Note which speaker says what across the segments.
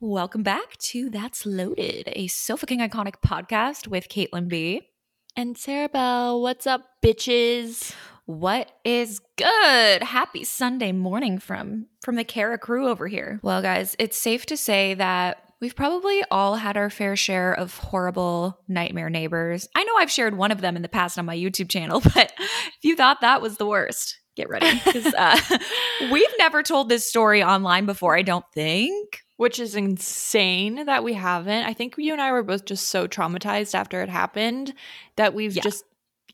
Speaker 1: Welcome back to That's Loaded, a Sofa King Iconic podcast with Caitlin B.
Speaker 2: And Sarah Bell, what's up, bitches?
Speaker 1: What is good? Happy Sunday morning from from the Kara crew over here. Well, guys, it's safe to say that we've probably all had our fair share of horrible nightmare neighbors. I know I've shared one of them in the past on my YouTube channel, but if you thought that was the worst, get ready because uh, we've never told this story online before. I don't think
Speaker 2: which is insane that we haven't. I think you and I were both just so traumatized after it happened that we've yeah. just,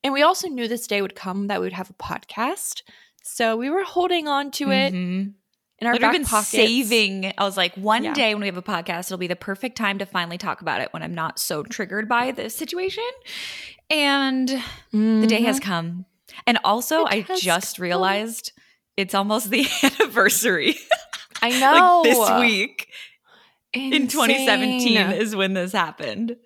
Speaker 2: and we also knew this day would come that we would have a podcast. So we were holding on to it. Mm-hmm. In our back been pockets.
Speaker 1: saving. I was like, one yeah. day when we have a podcast, it'll be the perfect time to finally talk about it when I'm not so triggered by the situation. And mm-hmm. the day has mm-hmm. come. And also, it I just come. realized it's almost the anniversary.
Speaker 2: I know.
Speaker 1: like this week Insane. in 2017 is when this happened.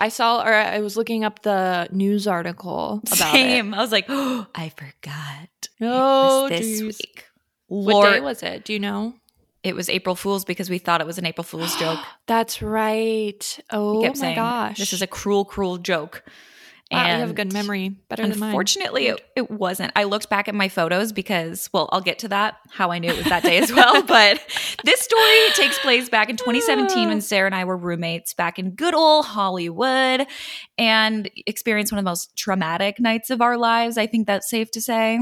Speaker 2: I saw, or I was looking up the news article about Same.
Speaker 1: it. I was like, oh, I forgot.
Speaker 2: Oh,
Speaker 1: this geez. week.
Speaker 2: Lord. What day was it? Do you know?
Speaker 1: It was April Fool's because we thought it was an April Fool's joke.
Speaker 2: That's right. Oh my saying, gosh.
Speaker 1: This is a cruel, cruel joke.
Speaker 2: Wow, and you have a good memory. Better
Speaker 1: unfortunately, it, it, wasn't. I looked back at my photos because, well, I'll get to that, how I knew it was that day as well. But this story takes place back in 2017 when Sarah and I were roommates back in good old Hollywood and experienced one of the most traumatic nights of our lives. I think that's safe to say.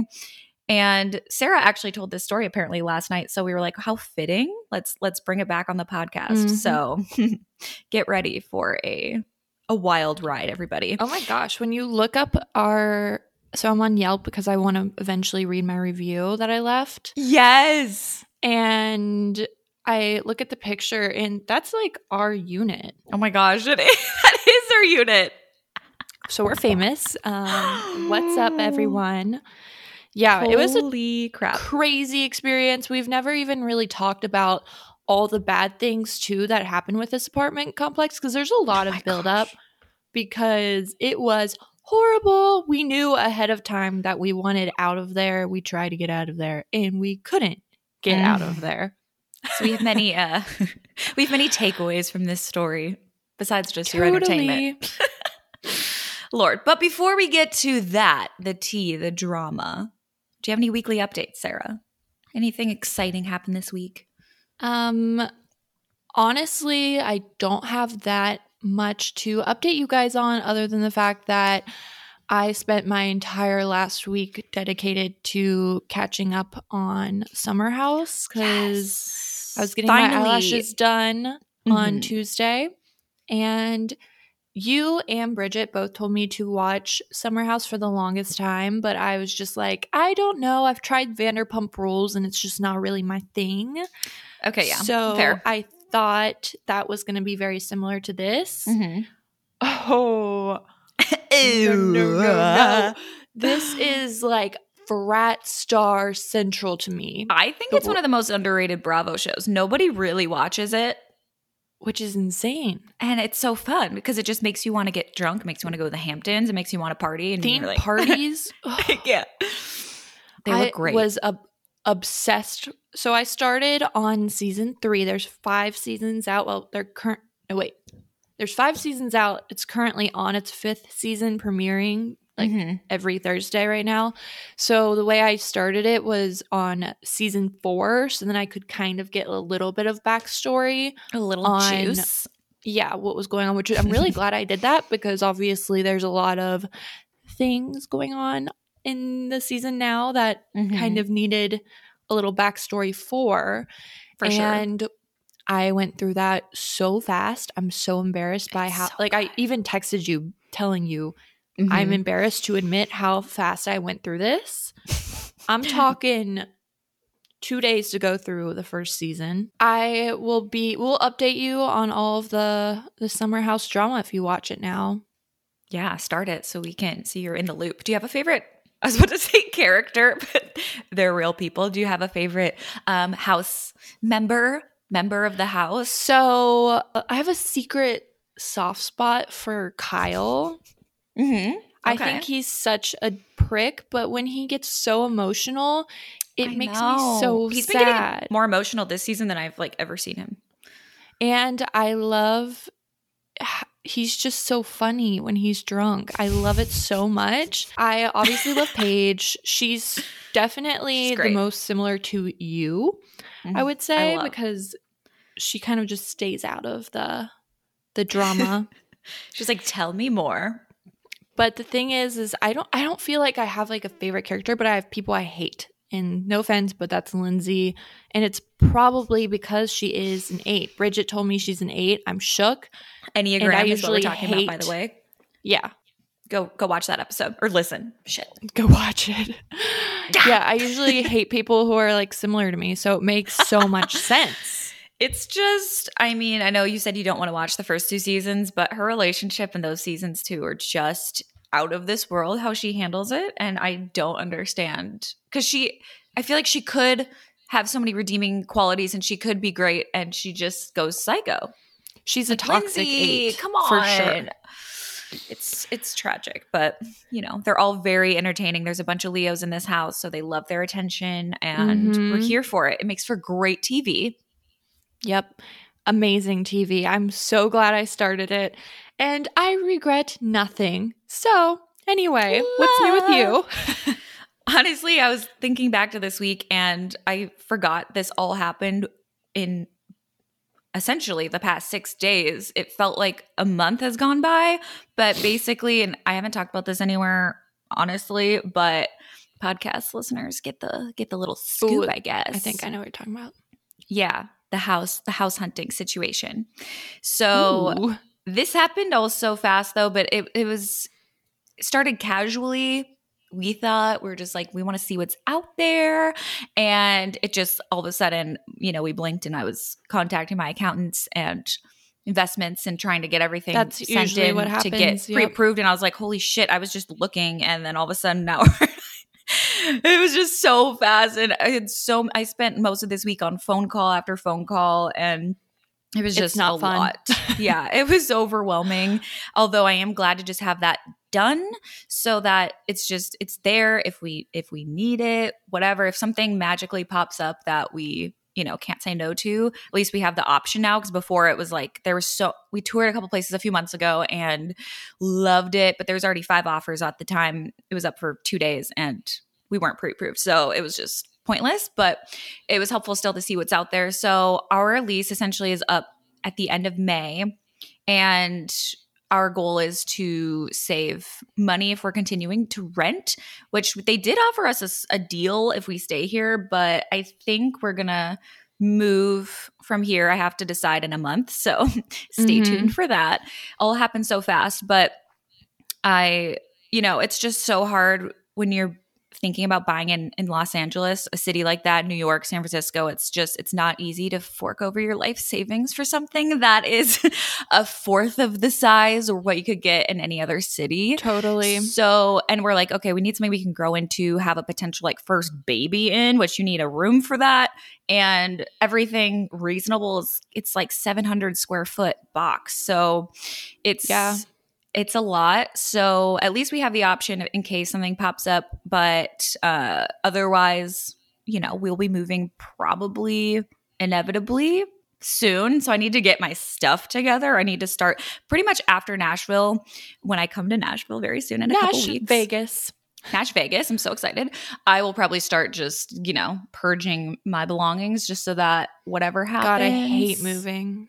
Speaker 1: And Sarah actually told this story apparently last night. So we were like, how fitting. Let's let's bring it back on the podcast. Mm-hmm. So get ready for a a wild ride, everybody.
Speaker 2: Oh my gosh. When you look up our so I'm on Yelp because I want to eventually read my review that I left.
Speaker 1: Yes.
Speaker 2: And I look at the picture and that's like our unit.
Speaker 1: Oh my gosh, it is. that is our unit.
Speaker 2: So we're famous. Um, what's up, everyone? Yeah,
Speaker 1: Holy
Speaker 2: it was a
Speaker 1: crap.
Speaker 2: crazy experience. We've never even really talked about all the bad things too that happened with this apartment complex because there's a lot oh of buildup because it was horrible. We knew ahead of time that we wanted out of there. We tried to get out of there and we couldn't get mm. out of there.
Speaker 1: So we have many uh we have many takeaways from this story besides just totally. your entertainment. Lord. But before we get to that, the tea, the drama, do you have any weekly updates, Sarah? Anything exciting happened this week?
Speaker 2: Um, honestly, I don't have that much to update you guys on other than the fact that I spent my entire last week dedicated to catching up on Summer House because yes. I was getting Finally. my eyelashes done mm-hmm. on Tuesday. And you and Bridget both told me to watch Summer House for the longest time, but I was just like, I don't know. I've tried Vanderpump Rules and it's just not really my thing.
Speaker 1: Okay, yeah.
Speaker 2: So Fair. I thought that was going to be very similar to this. Mm-hmm. Oh, no, no, no, no. This is like frat star central to me.
Speaker 1: I think it's one of the most underrated Bravo shows. Nobody really watches it.
Speaker 2: Which is insane.
Speaker 1: And it's so fun because it just makes you want to get drunk, makes you want to go to the Hamptons, it makes you want to party. And
Speaker 2: Theme like, parties.
Speaker 1: yeah.
Speaker 2: They look great. I was a obsessed. So I started on season three. There's five seasons out. Well, they're current. No, wait. There's five seasons out. It's currently on its fifth season, premiering like mm-hmm. every Thursday right now. So the way I started it was on season four. So then I could kind of get a little bit of backstory,
Speaker 1: a little on, juice.
Speaker 2: Yeah, what was going on, which I'm really glad I did that because obviously there's a lot of things going on in the season now that mm-hmm. kind of needed a little backstory for.
Speaker 1: For
Speaker 2: and
Speaker 1: sure.
Speaker 2: I went through that so fast. I'm so embarrassed by how, so like, I even texted you telling you mm-hmm. I'm embarrassed to admit how fast I went through this. I'm talking two days to go through the first season. I will be, we'll update you on all of the the summer house drama if you watch it now.
Speaker 1: Yeah, start it so we can see you're in the loop. Do you have a favorite I was about to say character, but they're real people. Do you have a favorite um, house member, member of the house?
Speaker 2: So uh, I have a secret soft spot for Kyle. Mm-hmm. Okay. I think he's such a prick, but when he gets so emotional, it I makes know. me so sad.
Speaker 1: he's
Speaker 2: sad.
Speaker 1: more emotional this season than I've like ever seen him.
Speaker 2: And I love he's just so funny when he's drunk. I love it so much. I obviously love Paige. She's definitely
Speaker 1: She's
Speaker 2: the most similar to you, I
Speaker 1: Mhm.
Speaker 2: would say,
Speaker 1: love-
Speaker 2: because she kind of just stays out of the the drama.
Speaker 1: She's like, tell me more.
Speaker 2: but the thing is is I don't I don't feel like I have like a favorite character, but I have people I hate. And no offense, but that's Lindsay. And it's probably because she is an eight. Bridget told me she's an eight. I'm shook.
Speaker 1: Enneagram
Speaker 2: I
Speaker 1: is what we're
Speaker 2: usually
Speaker 1: talking about, by the way.
Speaker 2: Yeah.
Speaker 1: Go go watch that episode or listen. Shit.
Speaker 2: go watch it. yeah, I usually hate people who are like similar to me, so it makes so much sense.
Speaker 1: It's just, I mean, I know you said you don't want to watch the first two seasons, but her relationship in those seasons too are just out of this world how she handles it. And I don't understand because she, I feel like she could have so many redeeming qualities and she could be great and she just goes psycho.
Speaker 2: She's a toxic
Speaker 1: Lindsay,
Speaker 2: eight.
Speaker 1: Come on.
Speaker 2: For sure.
Speaker 1: It's it's tragic, but you know, they're all very entertaining. There's a bunch of Leos in this house, so they love their attention and we're
Speaker 2: Mhm.
Speaker 1: here for it. It makes for great TV.
Speaker 2: Yep. Amazing TV. I'm so glad I started it. And I regret nothing. So, anyway, what's new with you?
Speaker 1: Honestly, I was thinking back to this week and I forgot this all happened in essentially the past six days. It felt like a month has gone by, but basically, and I haven't talked about this anywhere, honestly, but podcast listeners get the get the little scoop,
Speaker 2: Ooh,
Speaker 1: I guess.
Speaker 2: I think I know what you're talking about.
Speaker 1: yeah, the house, the house hunting situation. So
Speaker 2: Ooh.
Speaker 1: This happened all so fast though, but it, it was it started casually. We thought we are just like, we want to see what's out there. And it just all of a sudden, you know, we blinked and I was contacting my accountants and investments and trying to get everything
Speaker 2: That's
Speaker 1: sent
Speaker 2: usually
Speaker 1: in
Speaker 2: what
Speaker 1: to get
Speaker 2: happens, yep.
Speaker 1: pre-approved. And I was like, holy shit, I was just looking. And then all of a sudden now it was just so fast. And I had so, I spent most of this week on phone call after phone call and it was just
Speaker 2: not
Speaker 1: a
Speaker 2: fun.
Speaker 1: lot. yeah, it was overwhelming. Although I am glad to just have that done so that it's just it's there if we if we need it, whatever. If something magically pops up that we you know can't say no to at least we have the option now because before it was like there was so we toured a couple places a few months ago and loved it but there was already five offers at the time it was up for two days and we weren't pre-approved so it was just pointless but it was helpful still to see what's out there so our lease essentially is up at the end of may and our goal is to save money if we're continuing to rent, which they did offer us a deal if we stay here, but I think we're gonna move from here. I have to decide in a month, so stay
Speaker 2: Mhm.
Speaker 1: tuned for that. All happened so fast, but I, you know, it's just so hard when you're thinking about buying in in Los Angeles, a city like that, New York, San Francisco, it's just it's not easy to fork over your life savings for something that is a fourth of the size or what you could get in any other city.
Speaker 2: Totally.
Speaker 1: So, and we're like, okay, we need something we can grow into, have a potential like first baby in, which you need a room for that. And everything reasonable is it's like 700 square foot box. So it's,
Speaker 2: Yeah.
Speaker 1: It's a lot. So at least we have the option in case something pops up. But uh, otherwise, you know, we'll be moving probably inevitably soon. So I need to get my stuff together. I need to start pretty much after Nashville when I come to Nashville very soon in a couple weeks.
Speaker 2: Nash
Speaker 1: weeks.
Speaker 2: Vegas.
Speaker 1: Nash Vegas. I'm so excited. I will probably start just, you know, purging my belongings just so that whatever happens.
Speaker 2: God, I hate moving.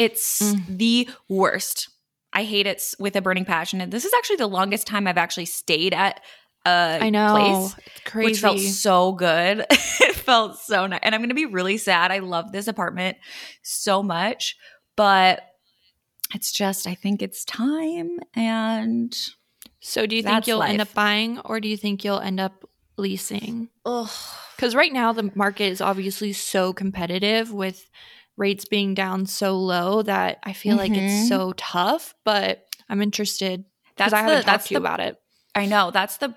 Speaker 1: It's
Speaker 2: Mm.
Speaker 1: the worst. I hate it with a burning passion. And this is actually the longest time I've actually stayed at a
Speaker 2: I know.
Speaker 1: place
Speaker 2: It's crazy.
Speaker 1: which felt so good. it felt so nice. And I'm going to be really sad. I love this apartment so much, but it's just, I think it's time. And
Speaker 2: so do you think you'll end up buying or do you think you'll end up leasing?
Speaker 1: ugh,
Speaker 2: Because right now the market is obviously so competitive with rates being down so low that I feel like
Speaker 1: Mhm.
Speaker 2: it's so tough. But I'm interested because
Speaker 1: That's
Speaker 2: I haven't
Speaker 1: the-
Speaker 2: talked to you
Speaker 1: the-
Speaker 2: about it.
Speaker 1: I know that's the,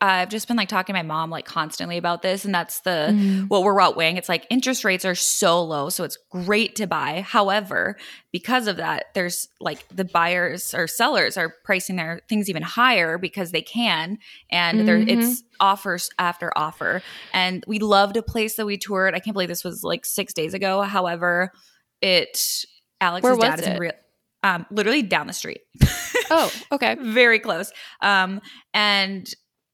Speaker 1: I've just been like talking to my mom like constantly about this. And that's the,
Speaker 2: Mhm.
Speaker 1: what we're outweighing. It's like interest rates are so low, so it's great to buy. However, because of that, there's like the buyers or sellers are pricing their things even higher because they can, and there
Speaker 2: Mhm.
Speaker 1: it's offers after offer. And we loved a place that we toured. I can't believe this was like six days ago. However, it Alex's
Speaker 2: Where
Speaker 1: dad is in real um literally down the street.
Speaker 2: Oh, okay.
Speaker 1: very close. Um, and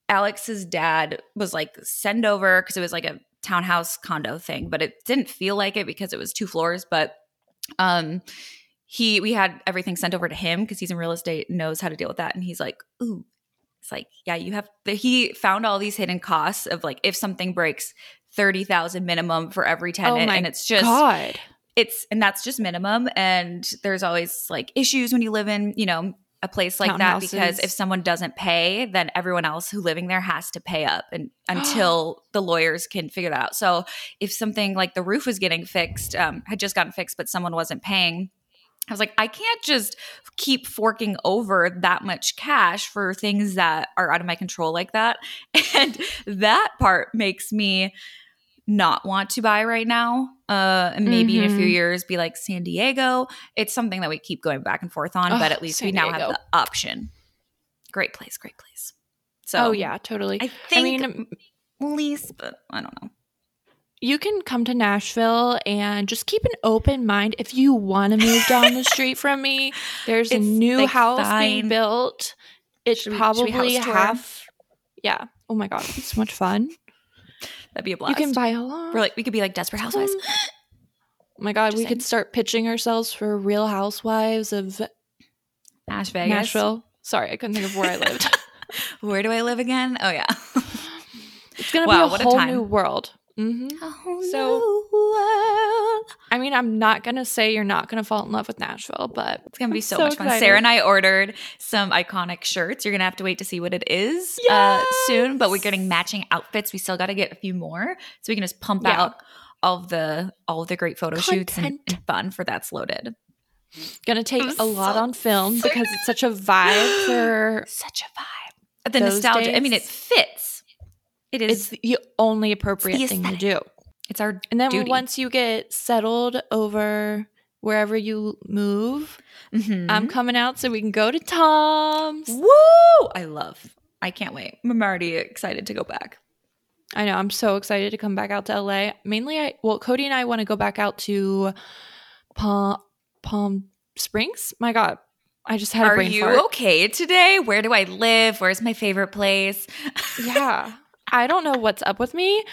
Speaker 1: Alex's dad was like, send over because it was like a townhouse condo thing, but it didn't feel like it because it was two floors. But um, he we had everything sent over to him because he's in real estate, knows how to deal with that, and he's like, ooh. It's like, yeah, you have. The, he found all these hidden costs of like if something breaks, thirty thousand minimum for every tenant,
Speaker 2: oh
Speaker 1: and it's just
Speaker 2: God.
Speaker 1: it's and that's just minimum and there's always like issues when you live in you know a place like that because if someone doesn't pay then everyone else who living there has to pay up and until the lawyers can figure that out so if something like the roof was getting fixed um, had just gotten fixed but someone wasn't paying I was like, I can't just keep forking over that much cash for things that are out of my control like that. And that part makes me not want to buy right now. Uh, and maybe in a few
Speaker 2: Mhm.
Speaker 1: years be like San Diego. It's something that we keep going back and forth on, but at least
Speaker 2: San
Speaker 1: we now have the option. Great place, great place. So
Speaker 2: oh yeah, totally.
Speaker 1: I
Speaker 2: I
Speaker 1: think
Speaker 2: mean,
Speaker 1: lease, but I don't know.
Speaker 2: you can come to Nashville and just keep an open mind. If you want to move down the street from me, there's a new
Speaker 1: like,
Speaker 2: house
Speaker 1: fine.
Speaker 2: being built. It's
Speaker 1: Should we- we
Speaker 2: probably half. Yeah. Oh my god, it's so much fun.
Speaker 1: That'd be a blast.
Speaker 2: You can buy a lot.
Speaker 1: We're like we could be like Desperate Housewives.
Speaker 2: Oh my god,
Speaker 1: Just
Speaker 2: we
Speaker 1: saying.
Speaker 2: could start pitching ourselves for Real Housewives of
Speaker 1: Ash Vegas.
Speaker 2: Nashville. Sorry, I couldn't think of where I lived.
Speaker 1: Where do I live again? Oh yeah.
Speaker 2: it's gonna
Speaker 1: Wow,
Speaker 2: be a
Speaker 1: a
Speaker 2: whole
Speaker 1: time.
Speaker 2: new world. Hmm
Speaker 1: whole
Speaker 2: So-. I mean, I'm not gonna say you're not gonna fall in love with Nashville, but
Speaker 1: It's gonna be so,
Speaker 2: so
Speaker 1: much fun. Sarah and I ordered some iconic shirts. You're gonna have to wait to see what it is uh, soon, but we're getting matching outfits. We still got to get a few more, so we can just pump
Speaker 2: Yeah.
Speaker 1: out all of the all of the great photo shoots and, and fun for that's loaded.
Speaker 2: gonna take
Speaker 1: I'm
Speaker 2: a lot on film because it's such a vibe for
Speaker 1: Such a vibe. The nostalgia. I mean, it fits. It is.
Speaker 2: it's the only appropriate
Speaker 1: the
Speaker 2: thing to do.
Speaker 1: It's our
Speaker 2: And then
Speaker 1: duty.
Speaker 2: once you get settled over wherever you move,
Speaker 1: Mhm.
Speaker 2: I'm coming out so we can go to Tom's.
Speaker 1: Woo! I love. I can't wait. I'm already excited to go back.
Speaker 2: I know. I'm so excited to come back out to LA. Mainly, I well, Cody and I want to go back out to Palm Palm Springs. My God, I just had a
Speaker 1: Are you
Speaker 2: fart.
Speaker 1: okay today? Where do I live? Where's my favorite place?
Speaker 2: yeah, I don't know what's up with me,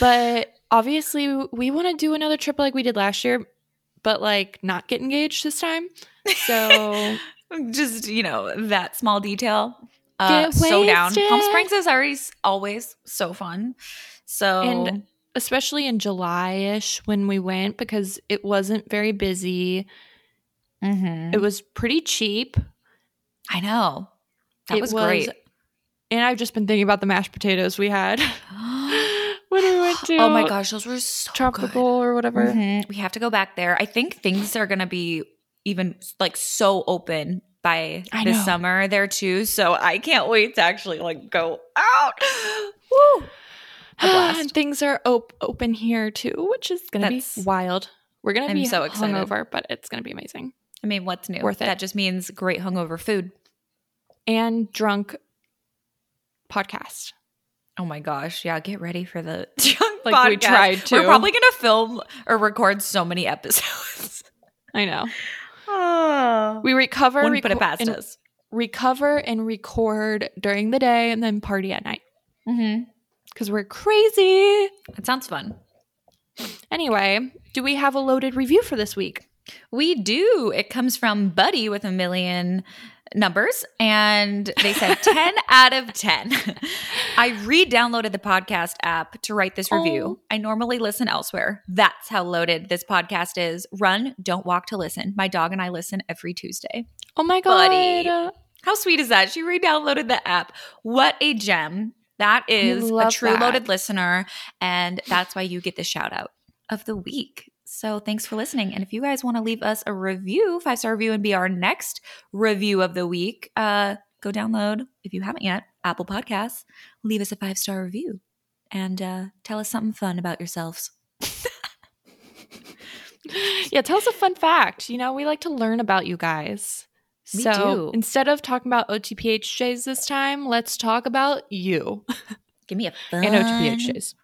Speaker 2: but obviously, we want to do another trip like we did last year, but like not get engaged this time. So
Speaker 1: Just, you know, that small detail. Uh,
Speaker 2: Get
Speaker 1: so down. Palm. Springs is always always so fun. So
Speaker 2: And- especially in July-ish when we went because it wasn't very busy.
Speaker 1: Mhm.
Speaker 2: It was pretty cheap.
Speaker 1: I know. That
Speaker 2: It
Speaker 1: was,
Speaker 2: was-
Speaker 1: great.
Speaker 2: And I've just been thinking about the mashed potatoes we had when we went to
Speaker 1: oh my gosh, those were so
Speaker 2: tropical
Speaker 1: good.
Speaker 2: or whatever.
Speaker 1: Mhm. We have to go back there. I think things are going to be even like so open by
Speaker 2: I
Speaker 1: this
Speaker 2: know.
Speaker 1: summer there too. So I can't wait to actually like go out. Woo! A blast.
Speaker 2: and things are op- open here too, which is going to be wild. We're going to
Speaker 1: I'm
Speaker 2: be
Speaker 1: so excited.
Speaker 2: hungover, but it's going to be amazing.
Speaker 1: I mean, what's new?
Speaker 2: Worth it.
Speaker 1: That just means great hungover food.
Speaker 2: And drunk podcast.
Speaker 1: Oh my gosh. Yeah, get ready for the drunk
Speaker 2: Like we tried to.
Speaker 1: We're probably going to film or record so many episodes.
Speaker 2: I know.
Speaker 1: oh.
Speaker 2: We recover,
Speaker 1: Wouldn't put it past
Speaker 2: and
Speaker 1: us.
Speaker 2: recover and record during the day and then party at night
Speaker 1: Mm-hmm.
Speaker 2: because we're crazy.
Speaker 1: It sounds fun.
Speaker 2: Anyway, do we have a loaded review for this week?
Speaker 1: We do. It comes from Buddy with a million numbers, and they said 10 out of 10. I re downloaded the podcast app to write this review.
Speaker 2: Oh.
Speaker 1: I normally listen elsewhere. That's how loaded this podcast is. Run, don't walk to listen. My dog and I listen every Tuesday.
Speaker 2: Oh my god.
Speaker 1: Buddy. How sweet is that? She re downloaded the app. What a gem. That is a true
Speaker 2: that.
Speaker 1: loaded listener, and that's why you get the shout out of the week. So thanks for listening. And if you guys want to leave us a review, five star review, and be our next review of the week, uh, go download if you haven't yet Apple Podcasts. Leave us a five star review and uh, tell us something fun about yourselves.
Speaker 2: Yeah, tell us a fun fact. You know, we like to learn about you guys.
Speaker 1: We
Speaker 2: so
Speaker 1: do.
Speaker 2: instead of talking about OTPHJs this time, let's talk about you
Speaker 1: Give me a fun
Speaker 2: and OTPHJs.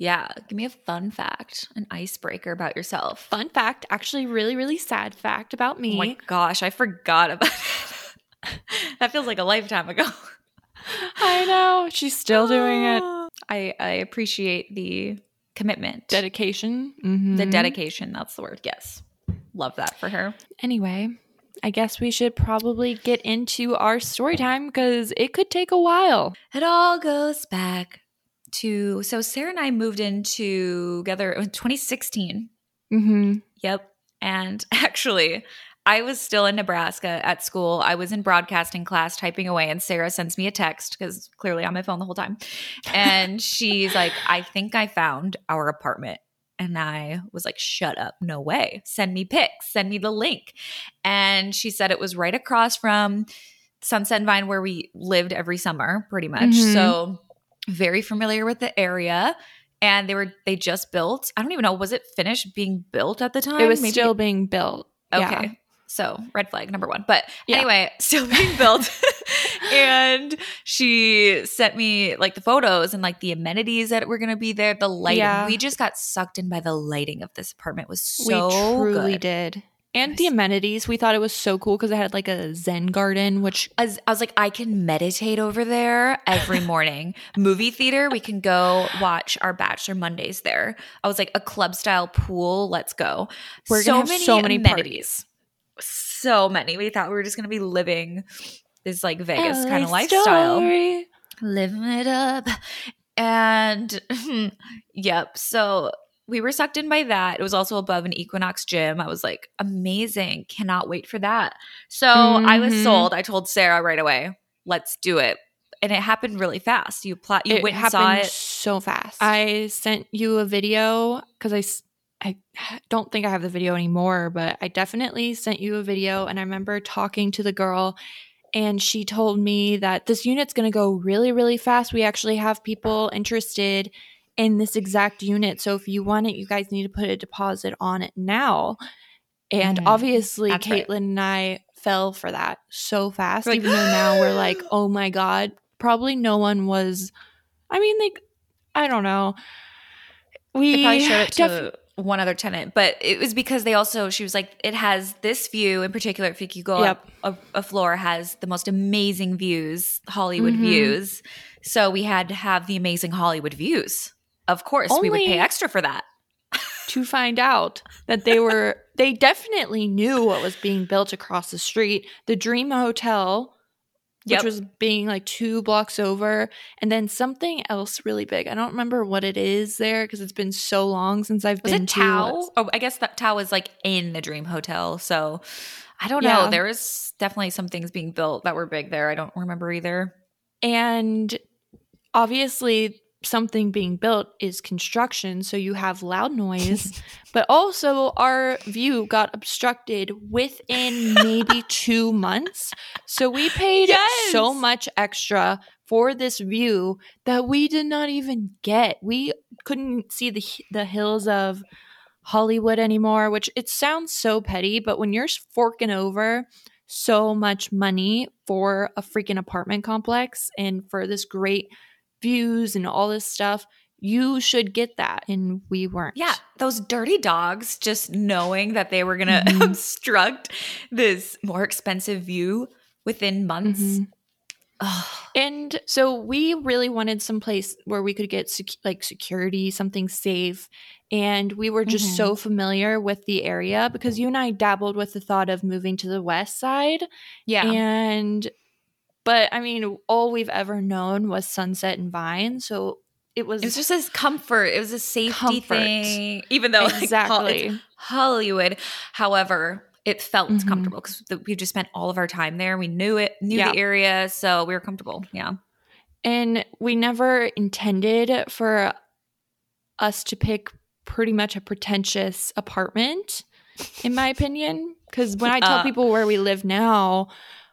Speaker 1: Yeah, give me a fun fact, an icebreaker about yourself.
Speaker 2: Fun fact, actually, really, really sad fact about me.
Speaker 1: Oh my gosh, I forgot about it. that feels like a lifetime ago.
Speaker 2: I know. She's still doing it.
Speaker 1: I, I appreciate the commitment,
Speaker 2: Dedication.
Speaker 1: the
Speaker 2: Mhm.
Speaker 1: dedication. That's the word. Yes. Love that for her.
Speaker 2: Anyway, I guess we should probably get into our story time because it could take a while.
Speaker 1: It all goes back to so Sarah and I moved in together in 2016.
Speaker 2: Mm-hmm.
Speaker 1: Yep. And actually, I was still in Nebraska at school. I was in broadcasting class typing away, and Sarah sends me a text because clearly on my phone the whole time. And she's like, I think I found our apartment. And I was like, shut up. No way. Send me pics. Send me the link. And she said it was right across from Sunset and Vine where we lived every summer, pretty much.
Speaker 2: Mhm.
Speaker 1: So very familiar with the area. And they were they just built. I don't even know, was it finished being built at the time?
Speaker 2: It was
Speaker 1: Maybe-
Speaker 2: still being built.
Speaker 1: Okay.
Speaker 2: Yeah.
Speaker 1: So red flag number one. But
Speaker 2: Yeah.
Speaker 1: anyway, still being built. and she sent me like the photos and like the amenities that were gonna be there. The lighting.
Speaker 2: Yeah.
Speaker 1: We just got sucked in by the lighting of this apartment. It was so
Speaker 2: we truly
Speaker 1: good.
Speaker 2: did. And
Speaker 1: Nice.
Speaker 2: the amenities, we thought it was so cool because it had like a Zen garden, which
Speaker 1: I was, I was like, I can meditate over there every morning. Movie theater, we can go watch our Bachelor Mondays there. I was like, a club style pool, let's go.
Speaker 2: We're gonna have so many
Speaker 1: amenities. So many. We thought we were just gonna be living this like Vegas kind of lifestyle.
Speaker 2: story.
Speaker 1: Living it up. And yep. So we were sucked in by that. It was also above an Equinox gym. I was like, amazing. Cannot wait for that. So I was
Speaker 2: Mhm.
Speaker 1: sold. I told Sarah right away, let's do it. And it happened really fast. You plot you
Speaker 2: it
Speaker 1: went and
Speaker 2: happened
Speaker 1: saw it.
Speaker 2: so fast. I sent you a video because I I don't think I have the video anymore, but I definitely sent you a video. And I remember talking to the girl, and she told me that this unit's going to go really, really fast. We actually have people interested in this exact unit. So if you want it, you guys need to put a deposit on it now. And
Speaker 1: Mhm.
Speaker 2: obviously,
Speaker 1: That's
Speaker 2: Caitlin
Speaker 1: right.
Speaker 2: and I fell for that so fast,
Speaker 1: like,
Speaker 2: even though now we're like, oh my God, probably no one was. I mean, like, I don't know. We
Speaker 1: They probably showed it to
Speaker 2: def-
Speaker 1: one other tenant, but it was because they also she was like, it has this view in particular. If you go
Speaker 2: Yep.
Speaker 1: up a, a floor, has the most amazing views, Hollywood
Speaker 2: Mhm.
Speaker 1: views. So we had to have the amazing Hollywood views. Of course, we would pay extra for that.
Speaker 2: to find out that they were they definitely knew what was being built across the street. The Dream Hotel, which
Speaker 1: Yep.
Speaker 2: was being like two blocks over, and then something else really big. I don't remember what it is there because it's been so long since I've
Speaker 1: Was
Speaker 2: been
Speaker 1: it
Speaker 2: to
Speaker 1: Tao? Oh, I guess that Tao was like in the Dream Hotel. So I don't know. There was definitely some things being built that were big there. I don't remember either.
Speaker 2: And obviously, something being built is construction, so you have loud noise, but also our view got obstructed within maybe two months. So we paid
Speaker 1: Yes!
Speaker 2: so much extra for this view that we did not even get. We couldn't see the the hills of Hollywood anymore, which it sounds so petty, but when you're forking over so much money for a freaking apartment complex and for this great views and all this stuff, you should get that. And we weren't.
Speaker 1: Yeah, those dirty dogs just knowing that they were going to
Speaker 2: Mhm.
Speaker 1: obstruct this more expensive view within months.
Speaker 2: Mhm.
Speaker 1: Ugh.
Speaker 2: And so we really wanted some place where we could get sec- like security, something safe. And we were just
Speaker 1: Mhm.
Speaker 2: so familiar with the area because you and I dabbled with the thought of moving to the west side.
Speaker 1: yeah.
Speaker 2: And, but I mean, all we've ever known was Sunset and Vine. So it was,
Speaker 1: it was just this comfort. It was a safety
Speaker 2: Comfort.
Speaker 1: thing, even though like,
Speaker 2: exactly.
Speaker 1: Hollywood. However, it felt
Speaker 2: Mhm.
Speaker 1: comfortable because we just spent all of our time there. We knew it, knew
Speaker 2: Yeah.
Speaker 1: the area, so we were comfortable. Yeah.
Speaker 2: And we never intended for us to pick pretty much a pretentious apartment, in my opinion. Because when I tell
Speaker 1: Uh.
Speaker 2: people where we live now,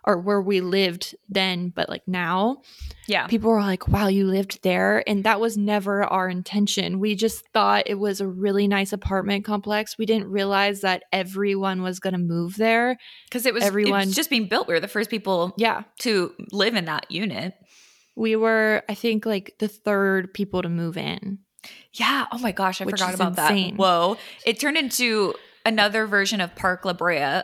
Speaker 2: or where we lived then, but like now,
Speaker 1: Yeah.
Speaker 2: people were like, wow, you lived there. And that was never our intention. We just thought it was a really nice apartment complex. We didn't realize that everyone was going to move there.
Speaker 1: Because it was it
Speaker 2: Everyone-
Speaker 1: was just being built. We were the first people
Speaker 2: Yeah.
Speaker 1: to live in that unit.
Speaker 2: We were, I think, like the third people to move in.
Speaker 1: Yeah. Oh my gosh, I forgot about
Speaker 2: insane.
Speaker 1: that. Whoa. It turned into another version of Park La Brea,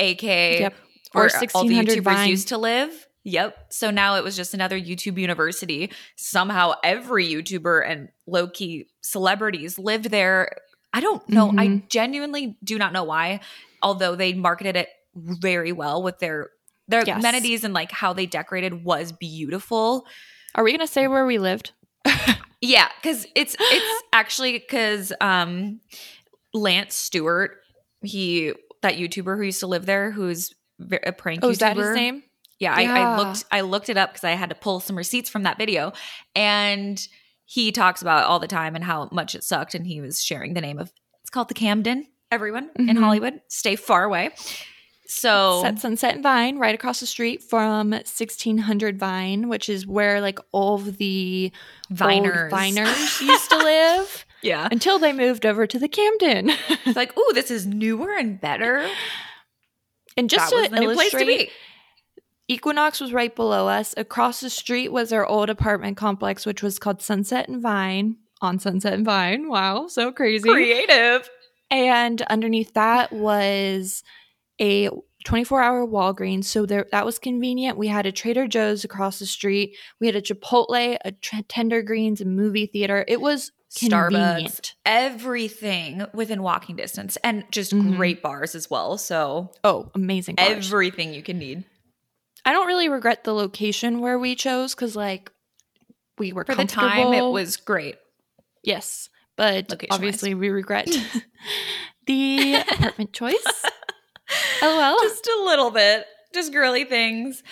Speaker 1: aka
Speaker 2: Yep.
Speaker 1: Where
Speaker 2: Or
Speaker 1: all the YouTubers
Speaker 2: Vine.
Speaker 1: used to live. Yep. So now it was just another YouTube university. Somehow every YouTuber and low key celebrities lived there. I don't know. I
Speaker 2: Mhm.
Speaker 1: genuinely do not know why, although they marketed it very well with their their
Speaker 2: Yes.
Speaker 1: amenities and like how they decorated was beautiful.
Speaker 2: Are we gonna say where we lived?
Speaker 1: Yeah, because it's it's actually because um Lance Stewart, he that YouTuber who used to live there, who's a prank
Speaker 2: Oh,
Speaker 1: YouTuber.
Speaker 2: is that his name?
Speaker 1: Yeah, I, I looked I looked it up because I had to pull some receipts from that video, and he talks about all the time and how much it sucked, and he was sharing the name of it's called the Camden. Everyone in
Speaker 2: Mhm.
Speaker 1: Hollywood, stay far away. So
Speaker 2: at Sunset and Vine, right across the street from 1600 Vine, which is where like all of the
Speaker 1: Viners,
Speaker 2: Viners used to live
Speaker 1: yeah,
Speaker 2: until they moved over to the Camden.
Speaker 1: it's like, oh, this is newer and better.
Speaker 2: and just
Speaker 1: that was
Speaker 2: to
Speaker 1: the new place to be.
Speaker 2: Equinox was right below us. Across the street was our old apartment complex, which was called Sunset and Vine on Sunset and Vine. Wow, so crazy.
Speaker 1: Creative.
Speaker 2: And underneath that was a 24 hour Walgreens. So there, that was convenient. We had a Trader Joe's across the street. We had a Chipotle, a Tender Greens, a movie theater. It was
Speaker 1: Starbucks,
Speaker 2: convenient.
Speaker 1: everything within walking distance, and just
Speaker 2: Mhm.
Speaker 1: great bars as well. So
Speaker 2: Oh, amazing. bars.
Speaker 1: everything you can need
Speaker 2: I don't really regret the location where we chose because, like, we were
Speaker 1: for the time. It was great.
Speaker 2: yes, but
Speaker 1: Location-wise.
Speaker 2: obviously we regret the apartment choice. LOL.
Speaker 1: just a little bit, just girly things.